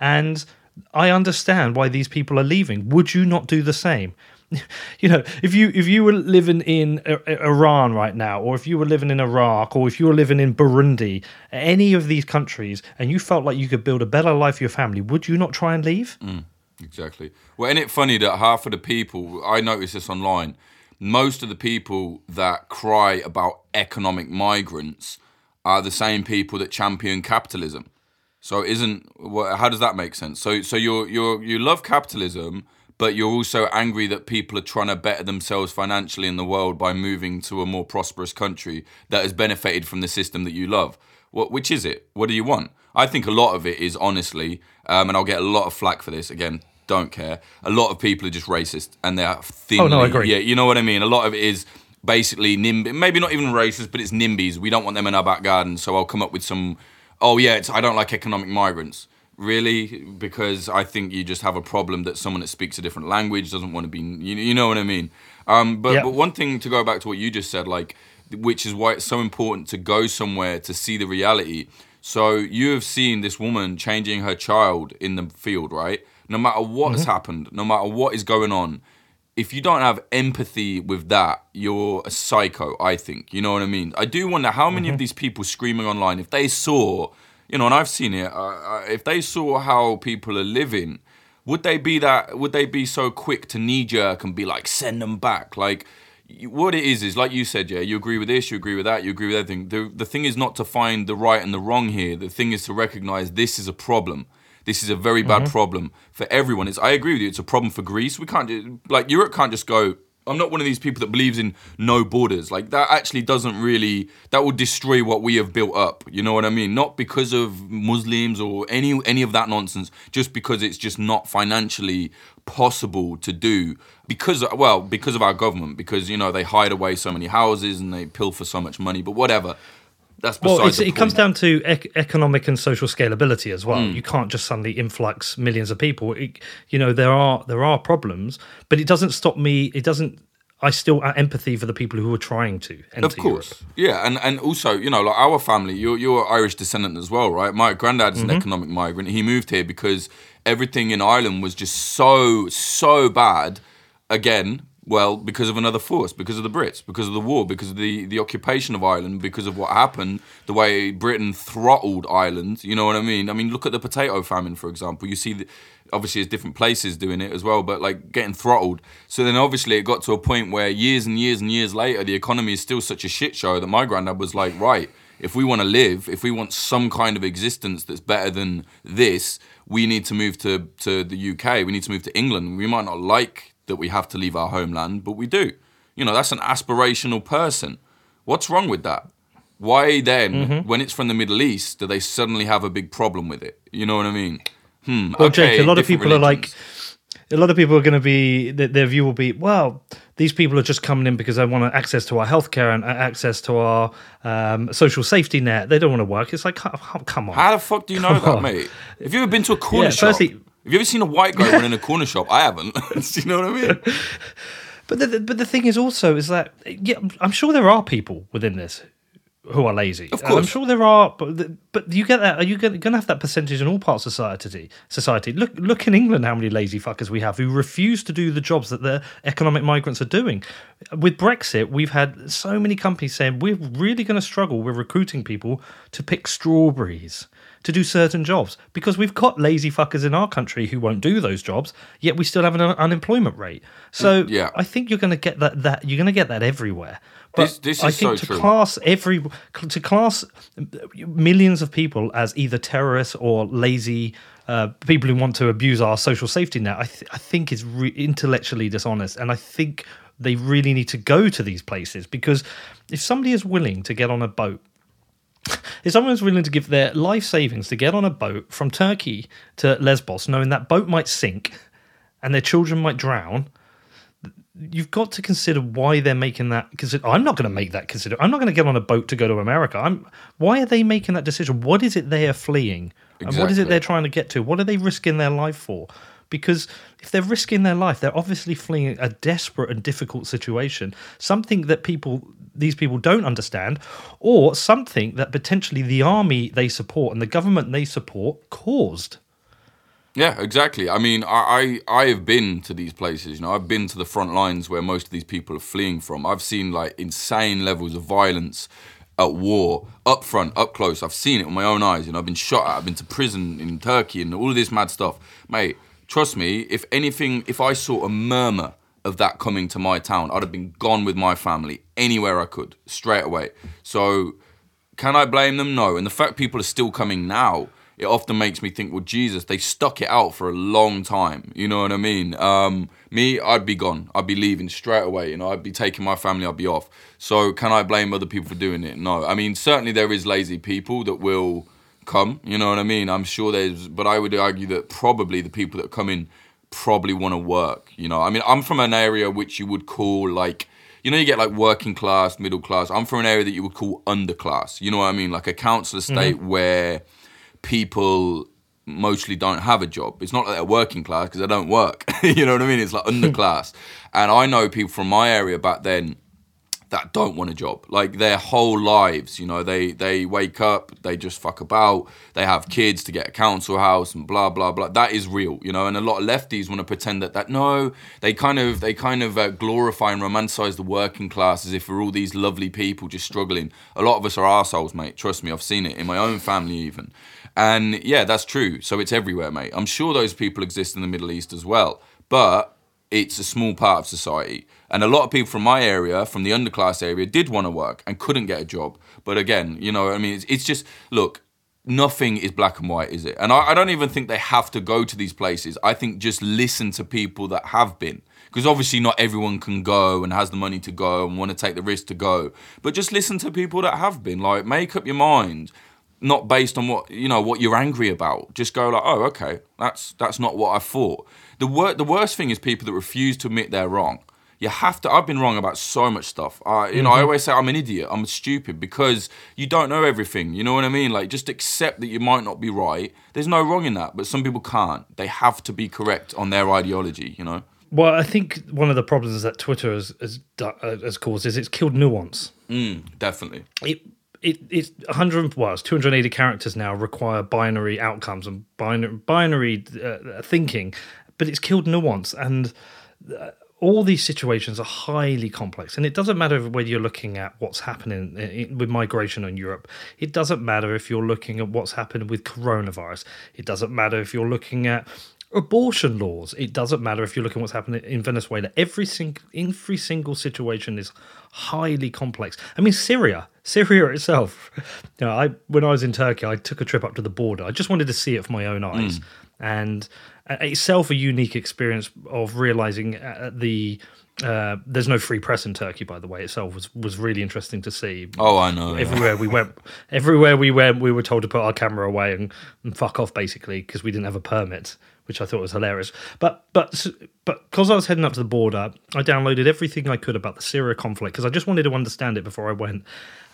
S1: and I understand why these people are leaving. Would you not do the same? You know, if you if you were living in Iran right now, or if you were living in Iraq, or if you were living in Burundi, any of these countries, and you felt like you could build a better life for your family, would you not try and leave?
S6: Mm, exactly. Well, isn't it funny that half of the people, I noticed this online, most of the people that cry about economic migrants are the same people that champion capitalism. So isn't how does that make sense? So so you're you're you love capitalism, but you're also angry that people are trying to better themselves financially in the world by moving to a more prosperous country that has benefited from the system that you love. What which is it? What do you want? I think a lot of it is honestly, um, and I'll get a lot of flack for this again. Don't care. A lot of people are just racist, and they're thinly.
S1: Oh, no, I agree.
S6: Yeah, you know what I mean. A lot of it is basically NIMBY, maybe not even racist, but it's NIMBYs. We don't want them in our back garden, so I'll come up with some. Oh yeah, it's, I don't like economic migrants. Really, because I think you just have a problem that someone that speaks a different language doesn't want to be. You, you know what I mean? Um, but
S1: Yeah.
S6: but one thing to go back to what you just said, like, which is why it's so important to go somewhere to see the reality. So you have seen this woman changing her child in the field, right? No matter what has happened, no matter what is going on, if you don't have empathy with that, you're a psycho, I think. You know what I mean? I do wonder how many of these people screaming online, if they saw, you know, and I've seen it, uh, uh, if they saw how people are living, would they be that, would they be so quick to knee jerk and be like, send them back? Like, what it is is like you said, yeah. You agree with this, you agree with that, you agree with everything. The the thing is not to find the right and the wrong here. The thing is to recognize this is a problem. This is a very bad mm-hmm. problem for everyone. It's I agree with you. It's a problem for Greece. We can't like Europe can't just go. I'm not one of these people that believes in no borders. Like that actually doesn't really that will destroy what we have built up. You know what I mean? Not because of Muslims or any any of that nonsense. Just because it's just not financially possible to do because well because of our government because you know they hide away so many houses and they pilfer so much money. But whatever. That's besides
S1: Well, it comes down to ec- economic and social scalability as well.
S6: Mm.
S1: You can't just suddenly influx millions of people. It, you know there are there are problems, but it doesn't stop me. It doesn't. I still have empathy for the people who are trying to enter
S6: Of course, yeah, and and also you know like our family, you're you're Irish descendant as well, right? My granddad is an economic migrant. He moved here because everything in Ireland was just so so bad. Again, well, because of another force, because of the Brits, because of the war, because of the the occupation of Ireland, because of what happened, the way Britain throttled Ireland. You know what I mean? I mean, look at the potato famine, for example. You see, the, obviously, there's different places doing it as well, but like getting throttled. So then, obviously, it got to a point where years and years and years later, the economy is still such a shit show that my granddad was like, right. If we want to live, if we want some kind of existence that's better than this, we need to move to, to the UK. We need to move to England. We might not like that we have to leave our homeland, but we do. You know, that's an aspirational person. What's wrong with that? Why then,
S1: Mm-hmm.
S6: when it's from the Middle East, do they suddenly have a big problem with it? You know what I mean? Hmm.
S1: Well,
S6: okay,
S1: Jake, a lot of people are like, a lot of people are going to be, their, view will be, well, these people are just coming in because they want access to our healthcare and uh, access to our um, social safety net. They don't want to work. It's like, come come on.
S6: How the fuck do you know
S1: Come
S6: that,
S1: on.
S6: mate? Have you ever been to a corner
S1: Yeah,
S6: shop?
S1: firstly-
S6: have you ever seen a white guy running a corner shop? I haven't. do you know what I mean?
S1: But the, but the thing is also is that yeah, I'm sure there are people within this who are lazy.
S6: Of
S1: And I'm sure there are, but but you get that. Are you going to have that percentage in all parts of society? Society. Look look in England, how many lazy fuckers we have who refuse to do the jobs that the economic migrants are doing. With Brexit, we've had so many companies saying we're really going to struggle with recruiting people to pick strawberries. To do certain jobs because we've got lazy fuckers in our country who won't do those jobs, yet we still have an un- unemployment rate. So
S6: Yeah.
S1: I think you're going to get that. That you're going to get that everywhere. But
S6: This- this
S1: I think
S6: so
S1: to
S6: true.
S1: class every to class millions of people as either terrorists or lazy uh, people who want to abuse our social safety net, I, th- I think is re- intellectually dishonest, and I think they really need to go to these places because if somebody is willing to get on a boat if someone's willing to give their life savings to get on a boat from Turkey to Lesbos, knowing that boat might sink and their children might drown, you've got to consider why they're making that. Because I'm not going to make that consider. I'm not going to get on a boat to go to America. I'm. Why are they making that decision? What is it they are fleeing? And what is it they're trying to get to? What are they risking their life for? Because if they're risking their life, they're obviously fleeing a desperate and difficult situation, something that people, these people don't understand, or something that potentially the army they support and the government they support caused.
S6: Yeah, exactly. I mean, I, I I have been to these places. You know, I've been to the front lines where most of these people are fleeing from. I've seen like insane levels of violence at war, up front, up close. I've seen it with my own eyes. You know, I've been shot at. I've been to prison in Turkey and all of this mad stuff, mate. Trust me. If anything, if I saw a murmur of that coming to my town, I'd have been gone with my family anywhere I could straight away. So can I blame them? No. And the fact people are still coming now, it often makes me think, well, Jesus, they stuck it out for a long time. You know what I mean? Um, me, I'd be gone. I'd be leaving straight away. You know, I'd be taking my family. I'd be off. So can I blame other people for doing it? No. I mean, certainly there is lazy people that will come. You know what I mean? I'm sure there's, but I would argue that probably the people that come in probably want to work. You know, I mean, I'm from an area which you would call like you know, you get like working class, middle class. I'm from an area that you would call underclass. You know what I mean? Like a council mm-hmm. estate where people mostly don't have a job. It's not like they're working class because they don't work. you know what I mean? It's like underclass. and I know people from my area back then that don't want a job. Like their whole lives you know they they wake up they just fuck about they have kids to get a council house and blah blah blah. That is real you know and a lot of lefties want to pretend that that no they kind of they kind of uh, glorify and romanticize the working class as if we're all these lovely people just struggling. A lot of us are assholes mate trust me i've seen it in my own family even. And yeah that's true. So it's everywhere mate. I'm sure those people exist in the middle east as well. But it's a small part of society. And a lot of people from my area, from the underclass area, did want to work and couldn't get a job. But again, you know, I mean, it's, it's just, look, nothing is black and white, is it? And I, I don't even think they have to go to these places. I think just listen to people that have been. Because obviously, not everyone can go and has the money to go and want to take the risk to go. But just listen to people that have been. Like, make up your mind not based on what you know what you're angry about. Just go like, oh, okay, that's that's not what I thought. The wor- the worst thing is people that refuse to admit they're wrong. You have to. I've been wrong about so much stuff. Uh, you know, I always say I'm an idiot. I'm stupid because you don't know everything. You know what I mean? Like, just accept that you might not be right. There's no wrong in that, but some people can't. They have to be correct on their ideology. You know.
S1: Well, I think one of the problems that Twitter has has, has caused is it's killed nuance.
S6: Definitely.
S1: It it it's 100 well, it's 280 characters now require binary outcomes and binary binary uh, thinking, but it's killed nuance and. Uh, all these situations are highly complex, and it doesn't matter whether you're looking at what's happening with migration in Europe. It doesn't matter if you're looking at what's happening with coronavirus. It doesn't matter if you're looking at abortion laws. It doesn't matter if you're looking at what's happening in Venezuela. Every single every single situation is highly complex. I mean, Syria, Syria itself. You know, I when I was in Turkey, I took a trip up to the border. I just wanted to see it with my own eyes, and uh, itself a unique experience of realizing uh, the. Uh, there's no free press in Turkey, by the way. Itself was was really interesting to see.
S6: Oh, I know. yeah.
S1: Everywhere we went, everywhere we went, we were told to put our camera away and, and fuck off, basically, because we didn't have a permit, which I thought was hilarious. But but but because I was heading up to the border, I downloaded everything I could about the Syria conflict because I just wanted to understand it before I went.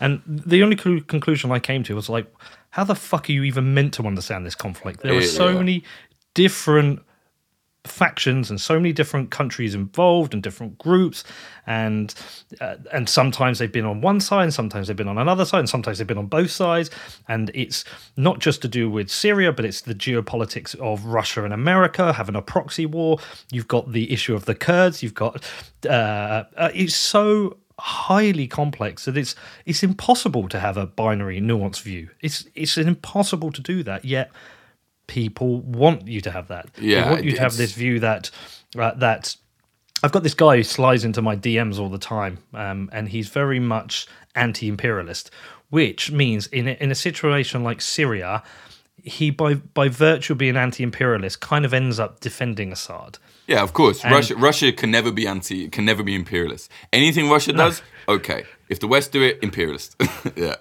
S1: And the only clu- conclusion I came to was like, how the fuck are you even meant to understand this conflict? There are so
S6: Yeah.
S1: many different factions and so many different countries involved and different groups. And uh, and sometimes they've been on one side and sometimes they've been on another side and sometimes they've been on both sides. And it's not just to do with Syria but it's the geopolitics of Russia and America having a proxy war. You've got the issue of the Kurds. You've got uh, uh, it's so highly complex that it's it's impossible to have a binary nuanced view. It's it's impossible to do that. Yet people want you to have that.
S6: Yeah,
S1: they want you to have this view that uh, that I've got this guy who slides into my DMs all the time, um, and he's very much anti-imperialist, which means in a, in a situation like Syria, he by by virtue of being anti-imperialist kind of ends up defending Assad.
S6: Yeah, of course. Russia Russia can never be anti can never be imperialist. Anything Russia does, okay. If the West do it, imperialist. yeah.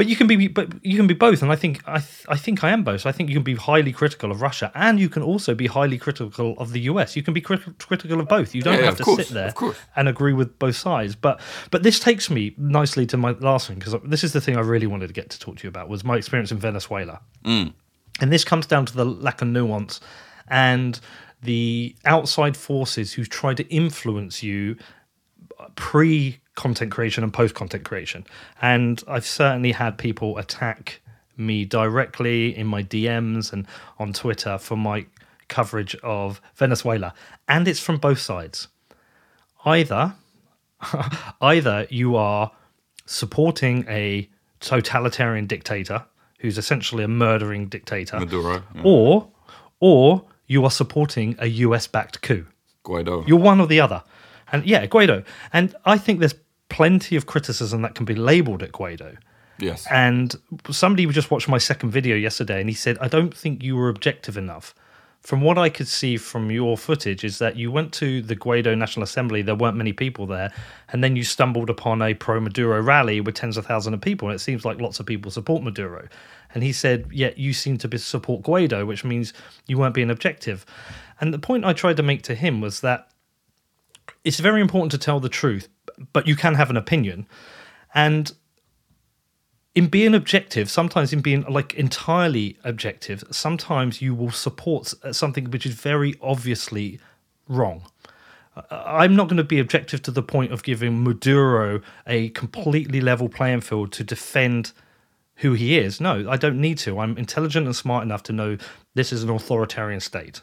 S1: But you can be, but you can be both, and I think I, th- I think I am both. So I think you can be highly critical of Russia, and you can also be highly critical of the US. You can be crit- critical of both. You don't
S6: Yeah,
S1: have to
S6: course,
S1: sit there and agree with both sides. But but this takes me nicely to my last thing because this is the thing I really wanted to get to talk to you about was my experience in Venezuela,
S6: Mm.
S1: and this comes down to the lack of nuance and the outside forces who try to influence you pre content creation and post content creation. And I've certainly had people attack me directly in my DMs and on Twitter for my coverage of Venezuela. And it's from both sides. Either either you are supporting a totalitarian dictator who's essentially a murdering dictator
S6: Maduro, yeah.
S1: or or you are supporting a US backed coup.
S6: Guaido.
S1: You're one or the other. And yeah, Guaido. And I think there's plenty of criticism that can be labeled at Guaido.
S6: yes.
S1: And somebody just watched my second video yesterday and he said, I don't think you were objective enough. From what I could see from your footage, is that you went to the Guaido National Assembly, there weren't many people there, and then you stumbled upon a pro Maduro rally with tens of thousands of people, and it seems like lots of people support Maduro. And he said, Yet you seem to support Guaido, which means you weren't being objective. And the point I tried to make to him was that it's very important to tell the truth, but you can have an opinion. And in being objective, sometimes in being like entirely objective, sometimes you will support uh, something which is very obviously wrong. Uh, uh, I'm not going to be objective to the point of giving Maduro a completely level playing field to defend who he is. No, I don't need to. I'm intelligent and smart enough to know this is an authoritarian state.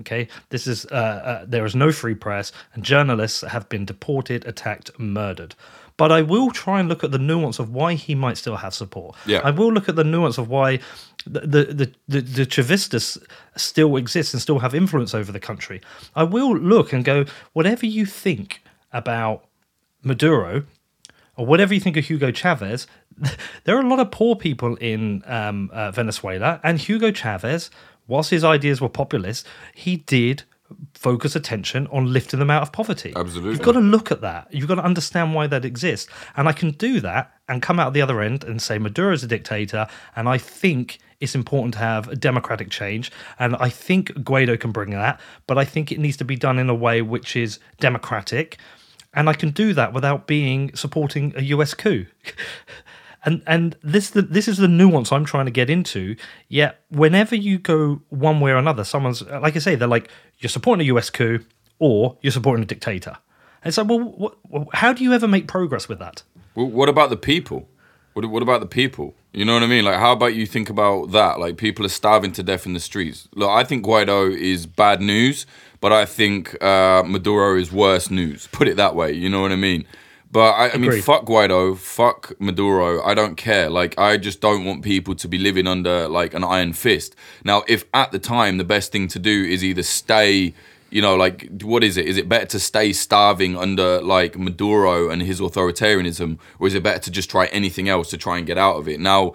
S1: Okay, this is uh, uh, there is no free press, and journalists have been deported, attacked, murdered. But I will try and look at the nuance of why he might still have support.
S6: Yeah.
S1: I will look at the nuance of why the the the, the, Chavistas still exist and still have influence over the country. I will look and go, whatever you think about Maduro, or whatever you think of Hugo Chavez, there are a lot of poor people in um, uh, Venezuela, and Hugo Chavez, whilst his ideas were populist, he did focus attention on lifting them out of poverty.
S6: Absolutely.
S1: You've got to look at that. You've got to understand why that exists. And I can do that and come out the other end and say Maduro's a dictator, and I think it's important to have a democratic change. And I think Guaido can bring that, but I think it needs to be done in a way which is democratic. And I can do that without being supporting a US coup. and and this the, this is the nuance I'm trying to get into. Yet whenever you go one way or another, someone's like I say, they're like you're supporting a US coup or you're supporting a dictator. And it's like, well, what, how do you ever make progress with that?
S6: Well, what about the people? What, what about the people? You know what I mean? Like, how about you think about that? Like, people are starving to death in the streets. Look, I think Guaido is bad news, but I think uh, Maduro is worse news. Put it that way. You know what I mean? But I, I mean, fuck Guaido, fuck Maduro. I don't care. Like, I just don't want people to be living under like an iron fist. Now, if at the time the best thing to do is either stay you know, like what is it? Is it better to stay starving under like Maduro and his authoritarianism, or is it better to just try anything else to try and get out of it? Now,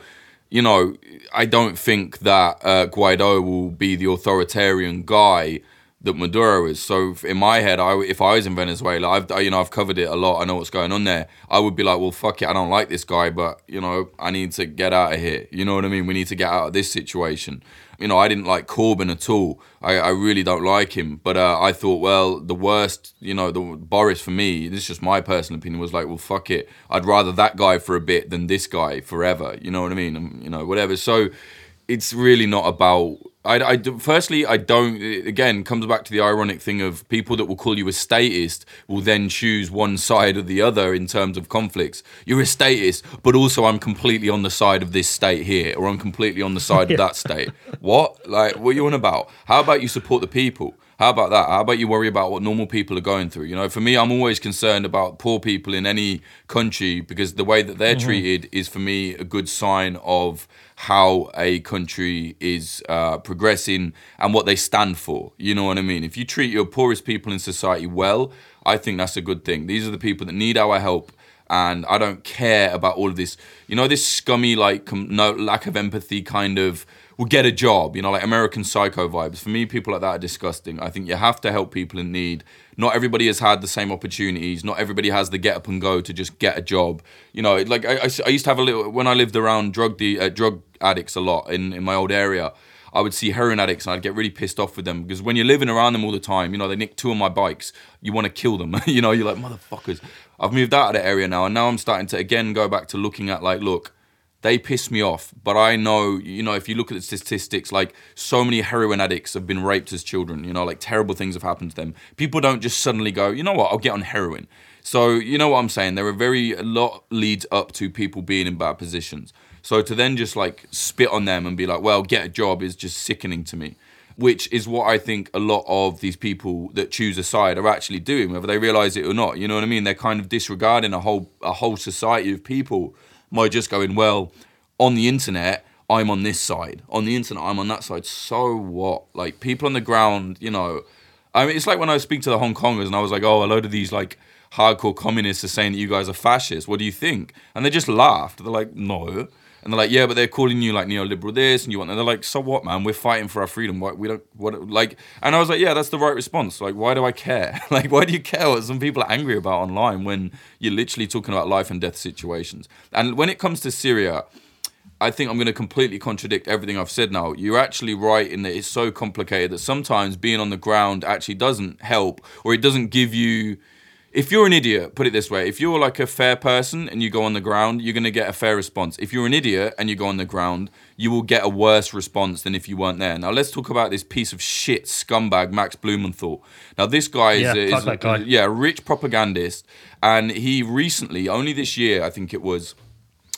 S6: you know, I don't think that uh, Guaido will be the authoritarian guy that Maduro is. So in my head, I, if I was in Venezuela, I've you know I've covered it a lot. I know what's going on there. I would be like, well, fuck it, I don't like this guy, but you know, I need to get out of here. You know what I mean? We need to get out of this situation. You know, I didn't like Corbyn at all. I, I really don't like him. But uh, I thought, well, the worst, you know, the Boris for me. This is just my personal opinion. Was like, well, fuck it. I'd rather that guy for a bit than this guy forever. You know what I mean? Um, You know, whatever. So it's really not about I, I firstly I don't again comes back to the ironic thing of people that will call you a statist will then choose one side or the other in terms of conflicts. You're a statist but also I'm completely on the side of this state here or I'm completely on the side of that state. What? Like what are you on about? How about you support the people? How about that? How about you worry about what normal people are going through? You know, for me, I'm always concerned about poor people in any country because the way that they're mm-hmm. treated is, for me, a good sign of how a country is uh, progressing and what they stand for. You know what I mean? If you treat your poorest people in society well, I think that's a good thing. These are the people that need our help and I don't care about all of this. You know, this scummy, like, com- no lack of empathy kind of. well, get a job, you know, like American Psycho vibes. For me, people like that are disgusting. I think you have to help people in need. Not everybody has had the same opportunities. Not everybody has the get up and go to just get a job. You know, like I, I, I used to have a little when I lived around drug de, uh, drug addicts a lot in in my old area. I would see heroin addicts and I'd get really pissed off with them because when you're living around them all the time, you know, they nick two of my bikes, you want to kill them. you know, you're like, motherfuckers. I've moved out of the area now and now I'm starting to again go back to looking at like, look, they piss me off, but I know, you know, if you look at the statistics, like so many heroin addicts have been raped as children, you know, like terrible things have happened to them. People don't just suddenly go, you know what, I'll get on heroin. So, you know what I'm saying? There are very, a lot leads up to people being in bad positions. So to then just like spit on them and be like, well, get a job is just sickening to me. Which is what I think a lot of these people that choose a side are actually doing, whether they realize it or not. You know what I mean? They're kind of disregarding a whole a whole society of people by just going, well, on the internet, I'm on this side. On the internet, I'm on that side. So what? Like people on the ground, you know. I mean, it's like when I speak to the Hong Kongers and I was like, oh, a load of these like hardcore communists are saying that you guys are fascists. What do you think? And they just laughed. They're like, no. And they're like, yeah, but they're calling you like neoliberal this and you want. And they're like, so what, man? We're fighting for our freedom. Why we don't what like? And I was like, yeah, that's the right response. Like, why do I care? like, why do you care what some people are angry about online when you're literally talking about life and death situations? And when it comes to Syria, I think I'm going to completely contradict everything I've said now. You're actually right in that it's so complicated that sometimes being on the ground actually doesn't help or it doesn't give you if you're an idiot, put it this way, if you're like a fair person and you go on the ground, you're going to get a fair response. If you're an idiot and you go on the ground, you will get a worse response than if you weren't there. Now, let's talk about this piece of shit scumbag, Max Blumenthal. Now, this guy is,
S1: Yeah, fuck
S6: is
S1: guy.
S6: yeah, a rich propagandist. And he recently, only this year, I think it was,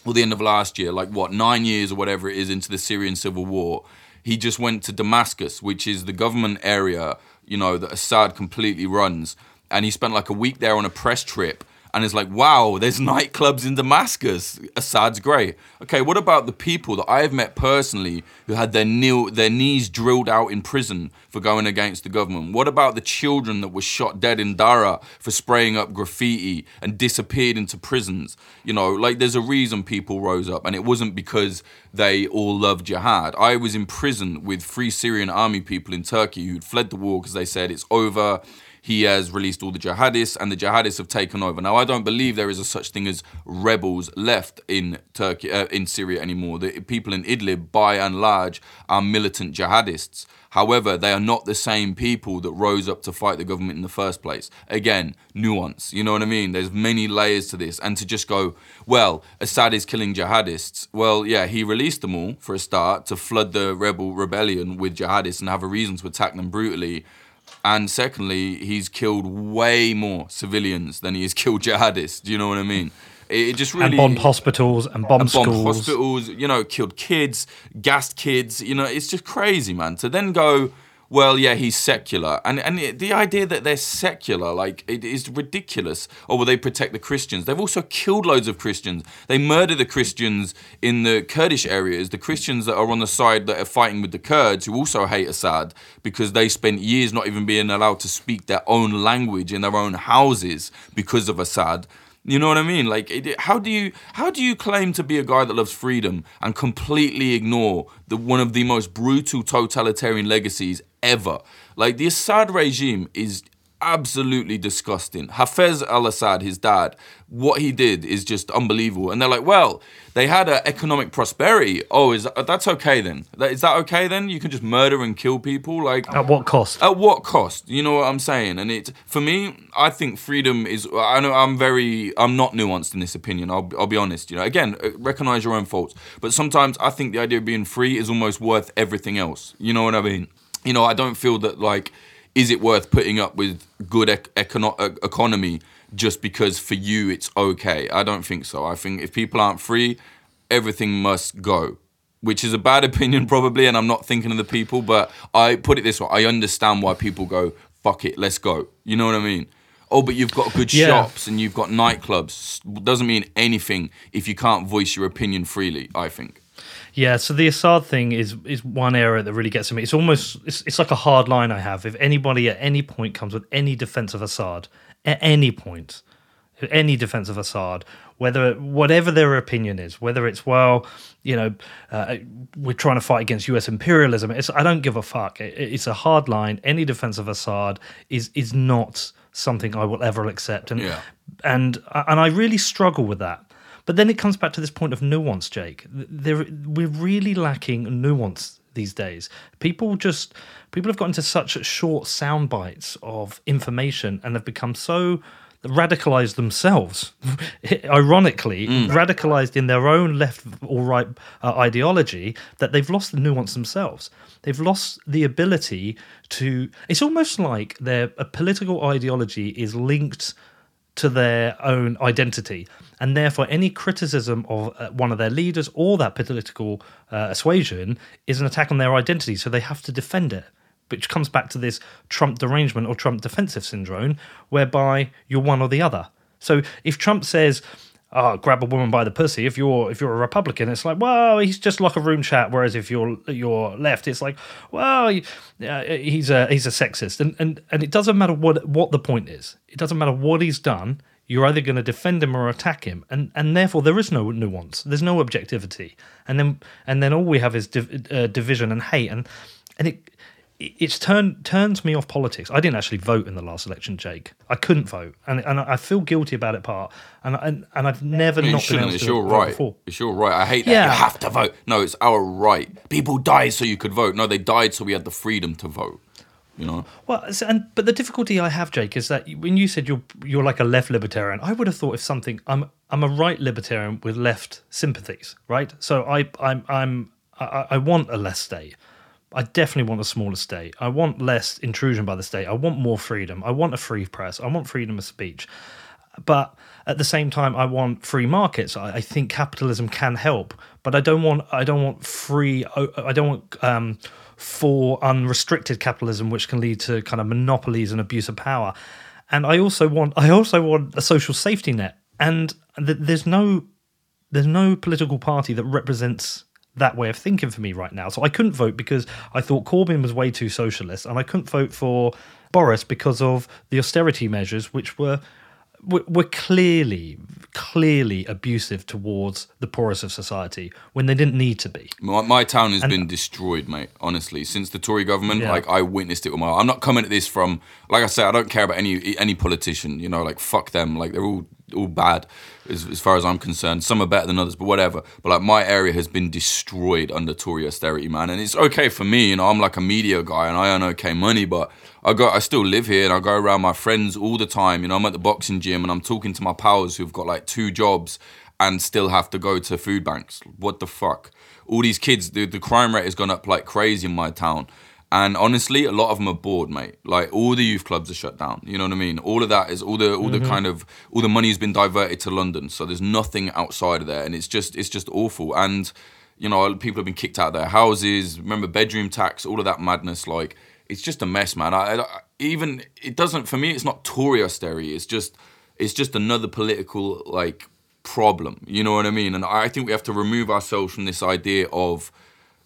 S6: or the end of last year, like what, nine years or whatever it is into the Syrian civil war, he just went to Damascus, which is the government area, you know, that Assad completely runs. And he spent like a week there on a press trip and is like, wow, there's nightclubs in Damascus. Assad's great. Okay, what about the people that I have met personally who had their, knee, their knees drilled out in prison for going against the government? What about the children that were shot dead in Dara for spraying up graffiti and disappeared into prisons? You know, like there's a reason people rose up, and it wasn't because they all loved jihad. I was in prison with Free Syrian Army people in Turkey who'd fled the war because they said it's over he has released all the jihadists and the jihadists have taken over. Now, I don't believe there is a such thing as rebels left in Turkey, uh, in Syria anymore. The people in Idlib, by and large, are militant jihadists. However, they are not the same people that rose up to fight the government in the first place. Again, nuance. You know what I mean? There's many layers to this. And to just go, well, Assad is killing jihadists. Well, yeah, he released them all for a start to flood the rebel rebellion with jihadists and have a reason to attack them brutally. And secondly, he's killed way more civilians than he has killed jihadists. Do you know what I mean? It, just really
S1: and bombed hospitals and bombed
S6: and bombed
S1: schools.
S6: hospitals. You know, killed kids, gassed kids. You know, it's just crazy, man. To then go, well, yeah, he's secular, and and the idea that they're secular, like, it is ridiculous. Oh, or will they protect the Christians? They've also killed loads of Christians. They murder the Christians in the Kurdish areas. The Christians that are on the side that are fighting with the Kurds, who also hate Assad because they spent years not even being allowed to speak their own language in their own houses because of Assad. You know what I mean? Like, how do you how do you claim to be a guy that loves freedom and completely ignore the one of the most brutal totalitarian legacies ever? Like, the Assad regime is absolutely disgusting. Hafez al-Assad, his dad, what he did is just unbelievable. And they're like, well, they had an economic prosperity. Oh, is that, that's okay then? Is that okay then? You can just murder and kill people like
S1: At what cost?
S6: at what cost? You know what I'm saying? And it for me, I think freedom is. I know I'm very. I'm not nuanced in this opinion. I'll I'll be honest. You know, again, uh, recognize your own faults. But sometimes I think the idea of being free is almost worth everything else. You know what I mean? You know, I don't feel that like. Is it worth putting up with good ec- econo- economy just because for you it's okay? I don't think so. I think if people aren't free, everything must go which is a bad opinion probably and i'm not thinking of the people but i put it this way i understand why people go fuck it let's go you know what i mean oh but you've got good
S1: Yeah.
S6: shops and you've got nightclubs doesn't mean anything if you can't voice your opinion freely i think
S1: Yeah, so the Assad thing is is one area that really gets to me. It's almost it's, it's like a hard line I have. If anybody at any point comes with any defense of Assad, at any point, any defense of Assad, whether whatever their opinion is, whether it's well, you know, uh, we're trying to fight against U.S. imperialism. It's, I don't give a fuck. It, it's a hard line. Any defense of Assad is is not something I will ever accept, and
S6: Yeah.
S1: and and I really struggle with that. But then it comes back to this point of nuance, Jake. There, we're really lacking nuance these days. People just people have got into such short sound bites of information and have become so radicalized themselves ironically radicalized in their own left or right uh, ideology that they've lost the nuance themselves they've lost the ability to it's almost like their a political ideology is linked to their own identity. And therefore, any criticism of uh, one of their leaders or that political uh, persuasion is an attack on their identity. So they have to defend it, which comes back to this Trump derangement or Trump defensive syndrome, whereby you're one or the other. So if Trump says, oh, grab a woman by the pussy. If you're if you're a Republican, it's like, well, he's just like a room chat. Whereas if you're you're left, it's like, well, uh, he's a he's a sexist, and and and it doesn't matter what what the point is. It doesn't matter what he's done. You're either going to defend him or attack him, and and therefore there is no nuance. There's no objectivity, and then and then all we have is div- uh, division and hate, and and it it's turned turns me off politics. I didn't actually vote in the last election, Jake. I couldn't vote, and and I feel guilty about it. Part, and and, and I've never
S6: I mean,
S1: not been able?
S6: It's
S1: to
S6: your
S1: vote
S6: right.
S1: before.
S6: It's your right. I hate that.
S1: Yeah.
S6: You have to vote. No, it's our right. People died so you could vote. No, they died so we had the freedom to vote. You know.
S1: Well, and but the difficulty I have, Jake, is that when you said you're you're like a left libertarian, I would have thought if something I'm I'm a right libertarian with left sympathies, right? So I I'm I'm I, I want a less state. I definitely want a smaller state. I want less intrusion by the state. I want more freedom. I want a free press. I want freedom of speech. But at the same time, I want free markets. I, I think capitalism can help, but I don't want I don't want free. I don't want um, for unrestricted capitalism, which can lead to kind of monopolies and abuse of power. And I also want I also want a social safety net. And th- there's no there's no political party that represents that way of thinking for me right now. So I couldn't vote because I thought Corbyn was way too socialist, and I couldn't vote for Boris because of the austerity measures, which were were clearly clearly abusive towards the poorest of society when they didn't need to be.
S6: My, my town has been destroyed, mate. Honestly, since the Tory government,
S1: Yeah.
S6: like I witnessed it with my. I'm not coming at this from, like I said, I don't care about any any politician. You know, like fuck them. Like they're all all bad, as, as far as I'm concerned. Some are better than others, but whatever. But like my area has been destroyed under Tory austerity, man. And it's okay for me. You know, I'm like a media guy and I earn okay money, but I go, I still live here and I go around my friends all the time. You know, I'm at the boxing gym and I'm talking to my pals who've got like two jobs and still have to go to food banks. What the fuck? All these kids, the, the crime rate has gone up like crazy in my town. And honestly, a lot of them are bored, mate. Like all the youth clubs are shut down. You know what I mean? All of that is all the all the mm-hmm. kind of all the money's been diverted to London. So there's nothing outside of there, and it's just it's just awful. And you know, people have been kicked out of their houses. Remember bedroom tax, all of that madness. Like it's just a mess, man. I, I even it doesn't for me. It's not Tory austerity. It's just it's just another political like problem. You know what I mean? And I think we have to remove ourselves from this idea of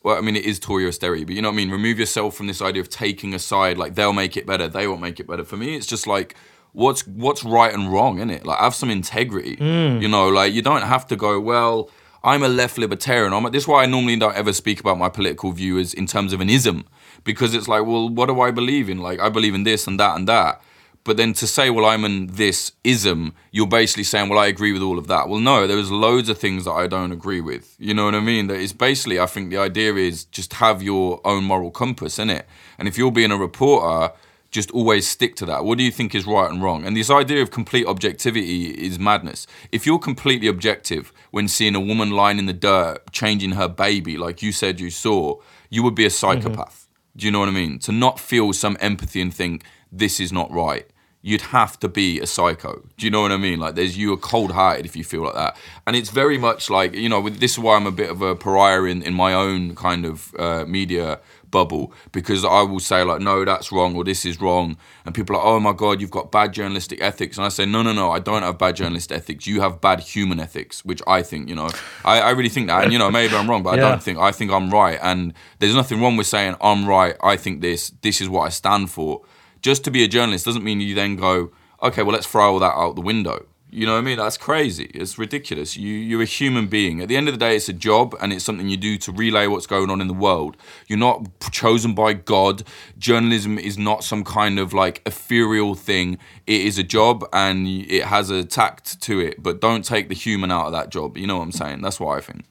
S6: well, I mean, it is Tory austerity, but you know what I mean? Remove yourself from this idea of taking a side, like they'll make it better, they won't make it better. For me, it's just like what's what's right and wrong, in it? Like have some integrity. Mm. You know, like you don't have to go, well, I'm a left libertarian. I'm this is why I normally don't ever speak about my political view as in terms of an ism. Because it's like, well, what do I believe in? Like I believe in this and that and that. But then to say, well, I'm in this ism, you're basically saying, well, I agree with all of that. Well, no, there's loads of things that I don't agree with. You know what I mean? That is basically, I think the idea is just have your own moral compass in it. And if you're being a reporter, just always stick to that. What do you think is right and wrong? And this idea of complete objectivity is madness. If you're completely objective when seeing a woman lying in the dirt, changing her baby, like you said you saw, you would be a psychopath. Mm-hmm. Do you know what I mean? To not feel some empathy and think, this is not right you'd have to be a psycho. Do you know what I mean? Like, there's you are cold hearted if you feel like that, and it's very much like you know. With this is why I'm a bit of a pariah in in my own kind of uh, media bubble because I will say like, no, that's wrong or this is wrong, and people are like, oh my god, you've got bad journalistic ethics, and I say, no, no, no, I don't have bad journalist ethics. You have bad human ethics, which I think, you know, I, I really think that, and you know, maybe I'm wrong, but I don't think I think I'm right, and there's nothing wrong with saying I'm right. I think this. This is what I stand for just to be a journalist doesn't mean you then go, okay, well, let's throw all that out the window. You know what I mean? That's crazy. It's ridiculous. You you're a human being. At the end of the day, it's a job and it's something you do to relay what's going on in the world. You're not chosen by God. Journalism is not some kind of like ethereal thing. It is a job and it has a tact to it. But don't take the human out of that job. You know what I'm saying? That's what I think.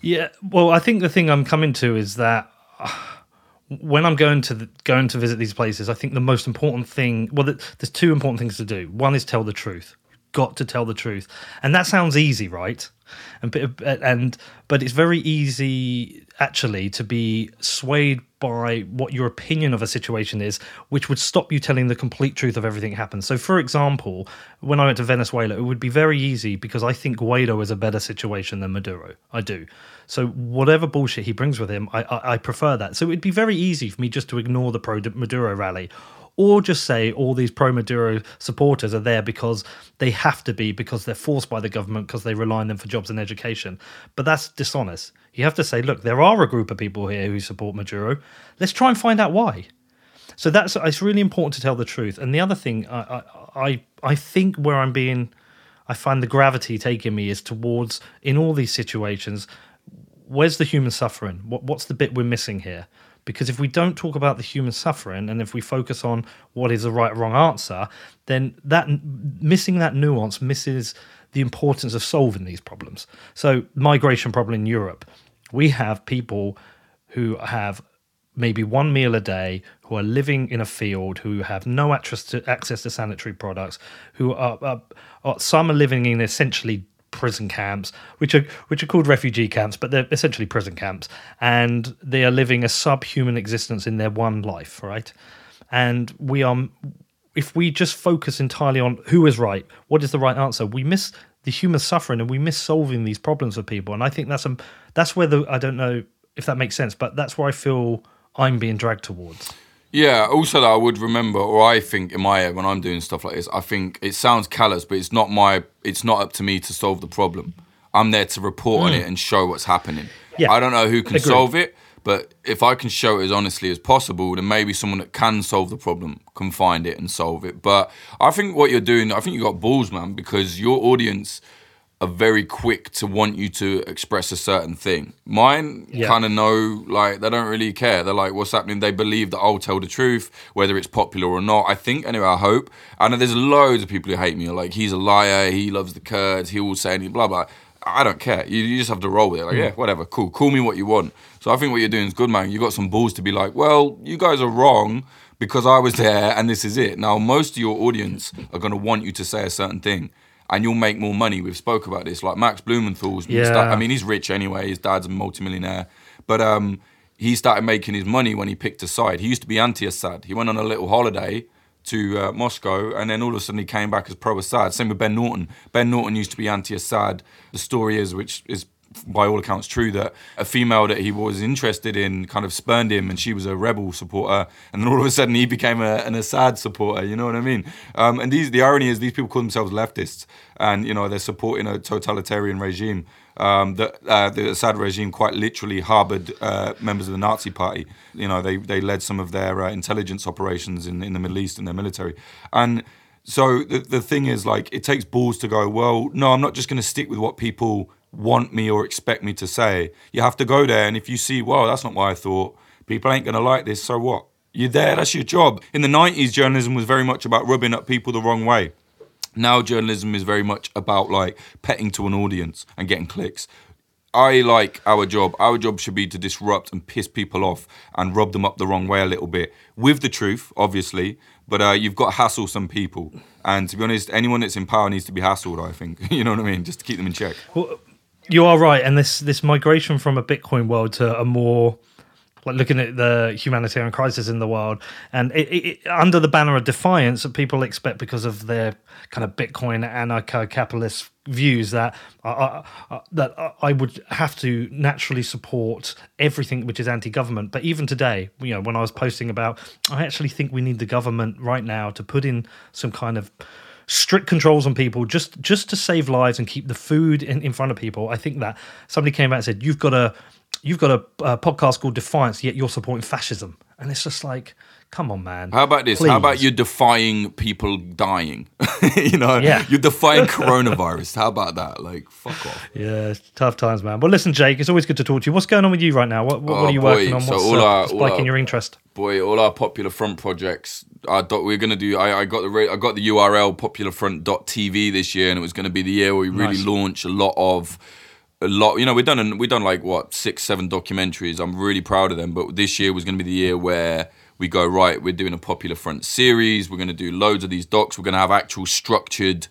S1: Yeah, well, I think the thing I'm coming to is that when I'm going to the, going to visit these places, I think the most important thing, well, th- there's two important things to do. One is tell the truth. Got to tell the truth, and that sounds easy, right? And and but it's very easy actually to be swayed by what your opinion of a situation is, which would stop you telling the complete truth of everything that happened. So, for example, when I went to Venezuela, it would be very easy because I think Guaido is a better situation than Maduro. I do. So, whatever bullshit he brings with him, I, I, I prefer that. So, it'd be very easy for me just to ignore the pro Maduro rally. Or just say all these pro Maduro supporters are there because they have to be, because they're forced by the government, because they rely on them for jobs and education. But that's dishonest. You have to say, look, there are a group of people here who support Maduro. Let's try and find out why. So that's it's really important to tell the truth. And the other thing, I I I think where I'm being, I find the gravity taking me is towards in all these situations. Where's the human suffering? What what's the bit we're missing here? Because if we don't talk about the human suffering and if we focus on what is the right or wrong answer, then that missing that nuance misses the importance of solving these problems. So migration problem in Europe, we have people who have maybe one meal a day, who are living in a field, who have no access to access to sanitary products, who are, are, are some are living in essentially prison camps, which are which are called refugee camps, but they're essentially prison camps, and they are living a subhuman existence in their one life, right? And we are, if we just focus entirely on who is right, what is the right answer, we miss the human suffering and we miss solving these problems for people. And I think that's a that's where the I don't know if that makes sense, but that's where I feel I'm being dragged towards.
S6: Yeah, also that I would remember, or I think in my head when I'm doing stuff like this, I think it sounds callous, but it's not my, it's not up to me to solve the problem. I'm there to report on mm. it and show what's happening.
S1: Yeah.
S6: I don't know who can
S1: Agreed.
S6: solve it, but if I can show it as honestly as possible, then maybe someone that can solve the problem can find it and solve it. But I think what you're doing, I think you got balls, man, because your audience are very quick to want you to express a certain thing. Mine
S1: Yeah.
S6: kind of know, like, they don't really care. They're like, what's happening? They believe that I'll tell the truth, whether it's popular or not. I think, anyway, I hope. I know there's loads of people who hate me. Like, he's a liar. He loves the Kurds. He will say any blah, blah. I don't care. You, you just have to roll with it. Like, hmm. yeah, whatever, cool. Call me what you want. So I think what you're doing is good, man. You got some balls to be like, well, you guys are wrong because I was there and this is it. Now, most of your audience are going to want you to say a certain thing. And you'll make more money. We've spoke about this. Like Max Blumenthal's.
S1: Yeah.
S6: start- I mean, he's rich anyway. His dad's a multimillionaire, but um, he started making his money when he picked a side. He used to be anti-Assad. He went on a little holiday to uh, Moscow, and then all of a sudden he came back as pro-Assad. Same with Ben Norton. Ben Norton used to be anti-Assad. The story is, which is by all accounts true, that a female that he was interested in kind of spurned him, and she was a rebel supporter, and then all of a sudden he became a, an Assad supporter. You know what I mean? Um, and these, the irony is, these people call themselves leftists, and you know they're supporting a totalitarian regime. Um, the, uh, the Assad regime quite literally harbored uh, members of the Nazi Party. You know, they they led some of their uh, intelligence operations in, in the Middle East and their military. And so the the thing is, like, it takes balls to go. Well, no, I'm not just going to stick with what people want me or expect me to say. You have to go there, and if you see, well, that's not what I thought. People ain't going to like this. So what? You're there. That's your job. In the 90s, journalism was very much about rubbing up people the wrong way now journalism is very much about like petting to an audience and getting clicks i like our job our job should be to disrupt and piss people off and rub them up the wrong way a little bit with the truth obviously but uh, you've got to hassle some people and to be honest anyone that's in power needs to be hassled i think you know what i mean just to keep them in check
S1: Well, you are right, and this this migration from a Bitcoin world to a more like looking at the humanitarian crisis in the world, and it, it, under the banner of defiance that people expect because of their kind of Bitcoin anarcho-capitalist views that I, I, I- that I- I would have to naturally support everything which is anti-government. But even today, you know, when I was posting about, I actually think we need the government right now to put in some kind of strict controls on people just just to save lives and keep the food in, in front of people i think that somebody came out and said you've got a you've got a, a podcast called Defiance, yet you're supporting fascism, and it's just like, come on, man.
S6: How about this?
S1: Please.
S6: How about you defying people dying? you know,
S1: Yeah.
S6: you're defying coronavirus. How about that? Like, fuck off.
S1: Yeah, it's tough times, man. But listen, Jake, it's always good to talk to you. What's going on with you right now? What, what, what
S6: Oh,
S1: are you
S6: boy.
S1: working on?
S6: So
S1: What's
S6: all
S1: uh,
S6: our- all
S1: spiking
S6: our-
S1: your interest?
S6: Boy, all our popular front projects. Doc, we're gonna do. I, I got the I got the URL popularfront.tv this year, and it was gonna be the year where we really
S1: Nice.
S6: launch a lot of a lot. You know, we've done we've done like what six, seven documentaries. I'm really proud of them. But this year was gonna be the year where we go right. We're doing a popular front series. We're gonna do loads of these docs. We're gonna have actual structured.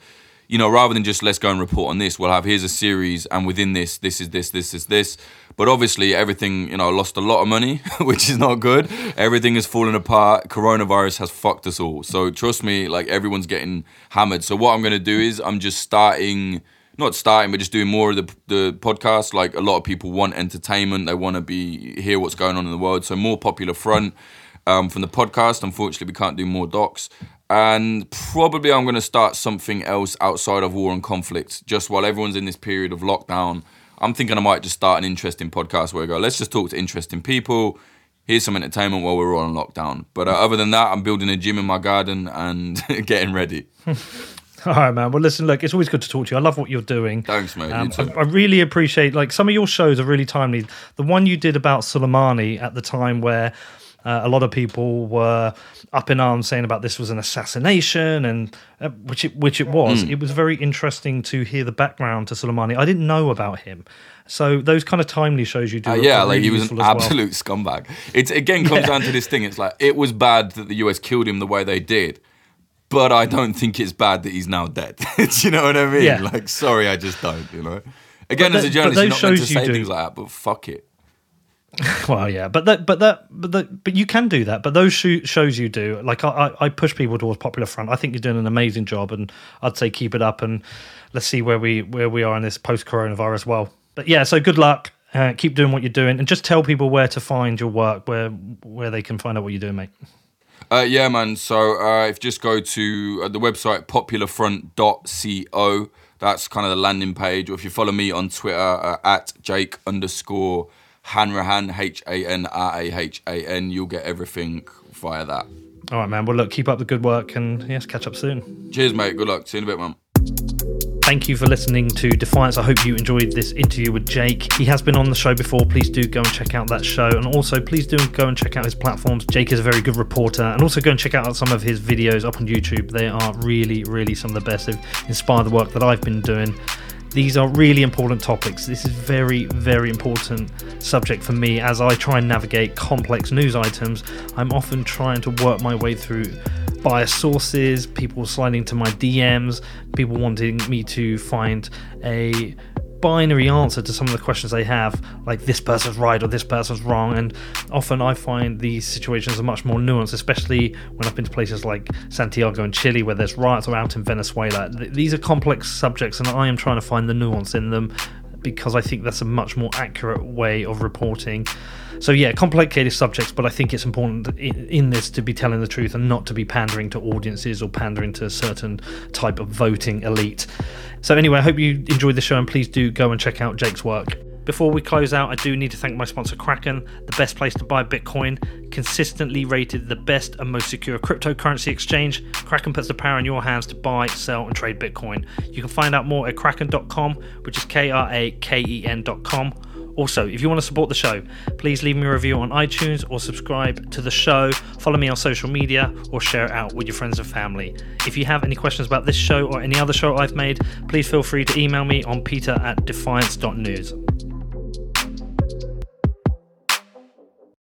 S6: You know, rather than just let's go and report on this, we'll have here's a series, and within this, this is this, this is this. But obviously, everything you know lost a lot of money, which is not good. Everything is falling apart. Coronavirus has fucked us all. So trust me, like everyone's getting hammered. So what I'm gonna do is I'm just starting, not starting, but just doing more of the the podcast. Like a lot of people want entertainment. They want to be hear what's going on in the world. So more popular front um, from the podcast. Unfortunately, we can't do more docs. And probably I'm going to start something else outside of war and conflict. Just while everyone's in this period of lockdown, I'm thinking I might just start an interesting podcast where I go, let's just talk to interesting people. Here's some entertainment while we're all on lockdown. But uh, other than that, I'm building a gym in my garden and getting ready.
S1: All right, man. Well, listen, look, it's always good to talk to you. I love what you're doing.
S6: Thanks, mate.
S1: Um. I, I really appreciate like some of your shows are really timely. The one you did about Soleimani at the time where uh, a lot of people were up in arms saying about this was an assassination and uh, which it which it was.
S6: Hmm.
S1: It was very interesting to hear the background to Soleimani. I didn't know about him. So those kind of timely shows you do.
S6: Uh, yeah, like he was an
S1: as well.
S6: absolute scumbag. It again comes down to this thing. It's like it was bad that the US killed him the way they did, but I don't think it's bad that he's now dead. Do you know what I mean?
S1: Yeah.
S6: Like, sorry, I just don't. You know. Again,
S1: But
S6: as a journalist, you're not meant to say things like that. But fuck it.
S1: Well, yeah, but that, but that, but that, but you can do that. But those sho- shows you do, like I, I, push people towards popular front. I think you're doing an amazing job, and I'd say keep it up. And let's see where we where we are in this post coronavirus world. But yeah, so good luck. Uh, keep doing what you're doing, and just tell people where to find your work, where where they can find out what you're doing, mate.
S6: Uh, yeah, man. So uh, if you just go to uh, the website popularfront.co, that's kind of the landing page. Or if you follow me on Twitter uh, at Jake underscore Hanrahan, H A N R A H A N, you'll get everything via that.
S1: All right, man. Well, look, keep up the good work, and yes, catch up soon.
S6: Cheers, mate. Good luck. See you in a bit, man.
S1: Thank you for listening to Defiance. I hope you enjoyed this interview with Jake. He has been on the show before. Please do go and check out that show. And also, please do go and check out his platforms. Jake is a very good reporter. And also, go and check out some of his videos up on YouTube. They are really, really some of the best. They've inspired the work that I've been doing. These are really important topics. This is very, very important subject for me as I try and navigate complex news items. I'm often trying to work my way through bias sources, people sliding to my DMs, people wanting me to find a binary answer to some of the questions they have, like this person's right or this person's wrong. And often I find these situations are much more nuanced, especially when I've been to places like Santiago and Chile where there's riots or out in Venezuela. These are complex subjects, and I am trying to find the nuance in them because I think that's a much more accurate way of reporting. So yeah, complicated subjects, but I think it's important in, this to be telling the truth and not to be pandering to audiences or pandering to a certain type of voting elite. So anyway, I hope you enjoyed the show and please do go and check out Jake's work. Before we close out, I do need to thank my sponsor Kraken, the best place to buy Bitcoin, consistently rated the best and most secure cryptocurrency exchange. Kraken puts the power in your hands to buy, sell, and trade Bitcoin. You can find out more at kraken.com, which is K R A K E N.com. Also, if you want to support the show, please leave me a review on iTunes or subscribe to the show, follow me on social media, or share it out with your friends and family. If you have any questions about this show or any other show I've made, please feel free to email me on peter at defiance.news.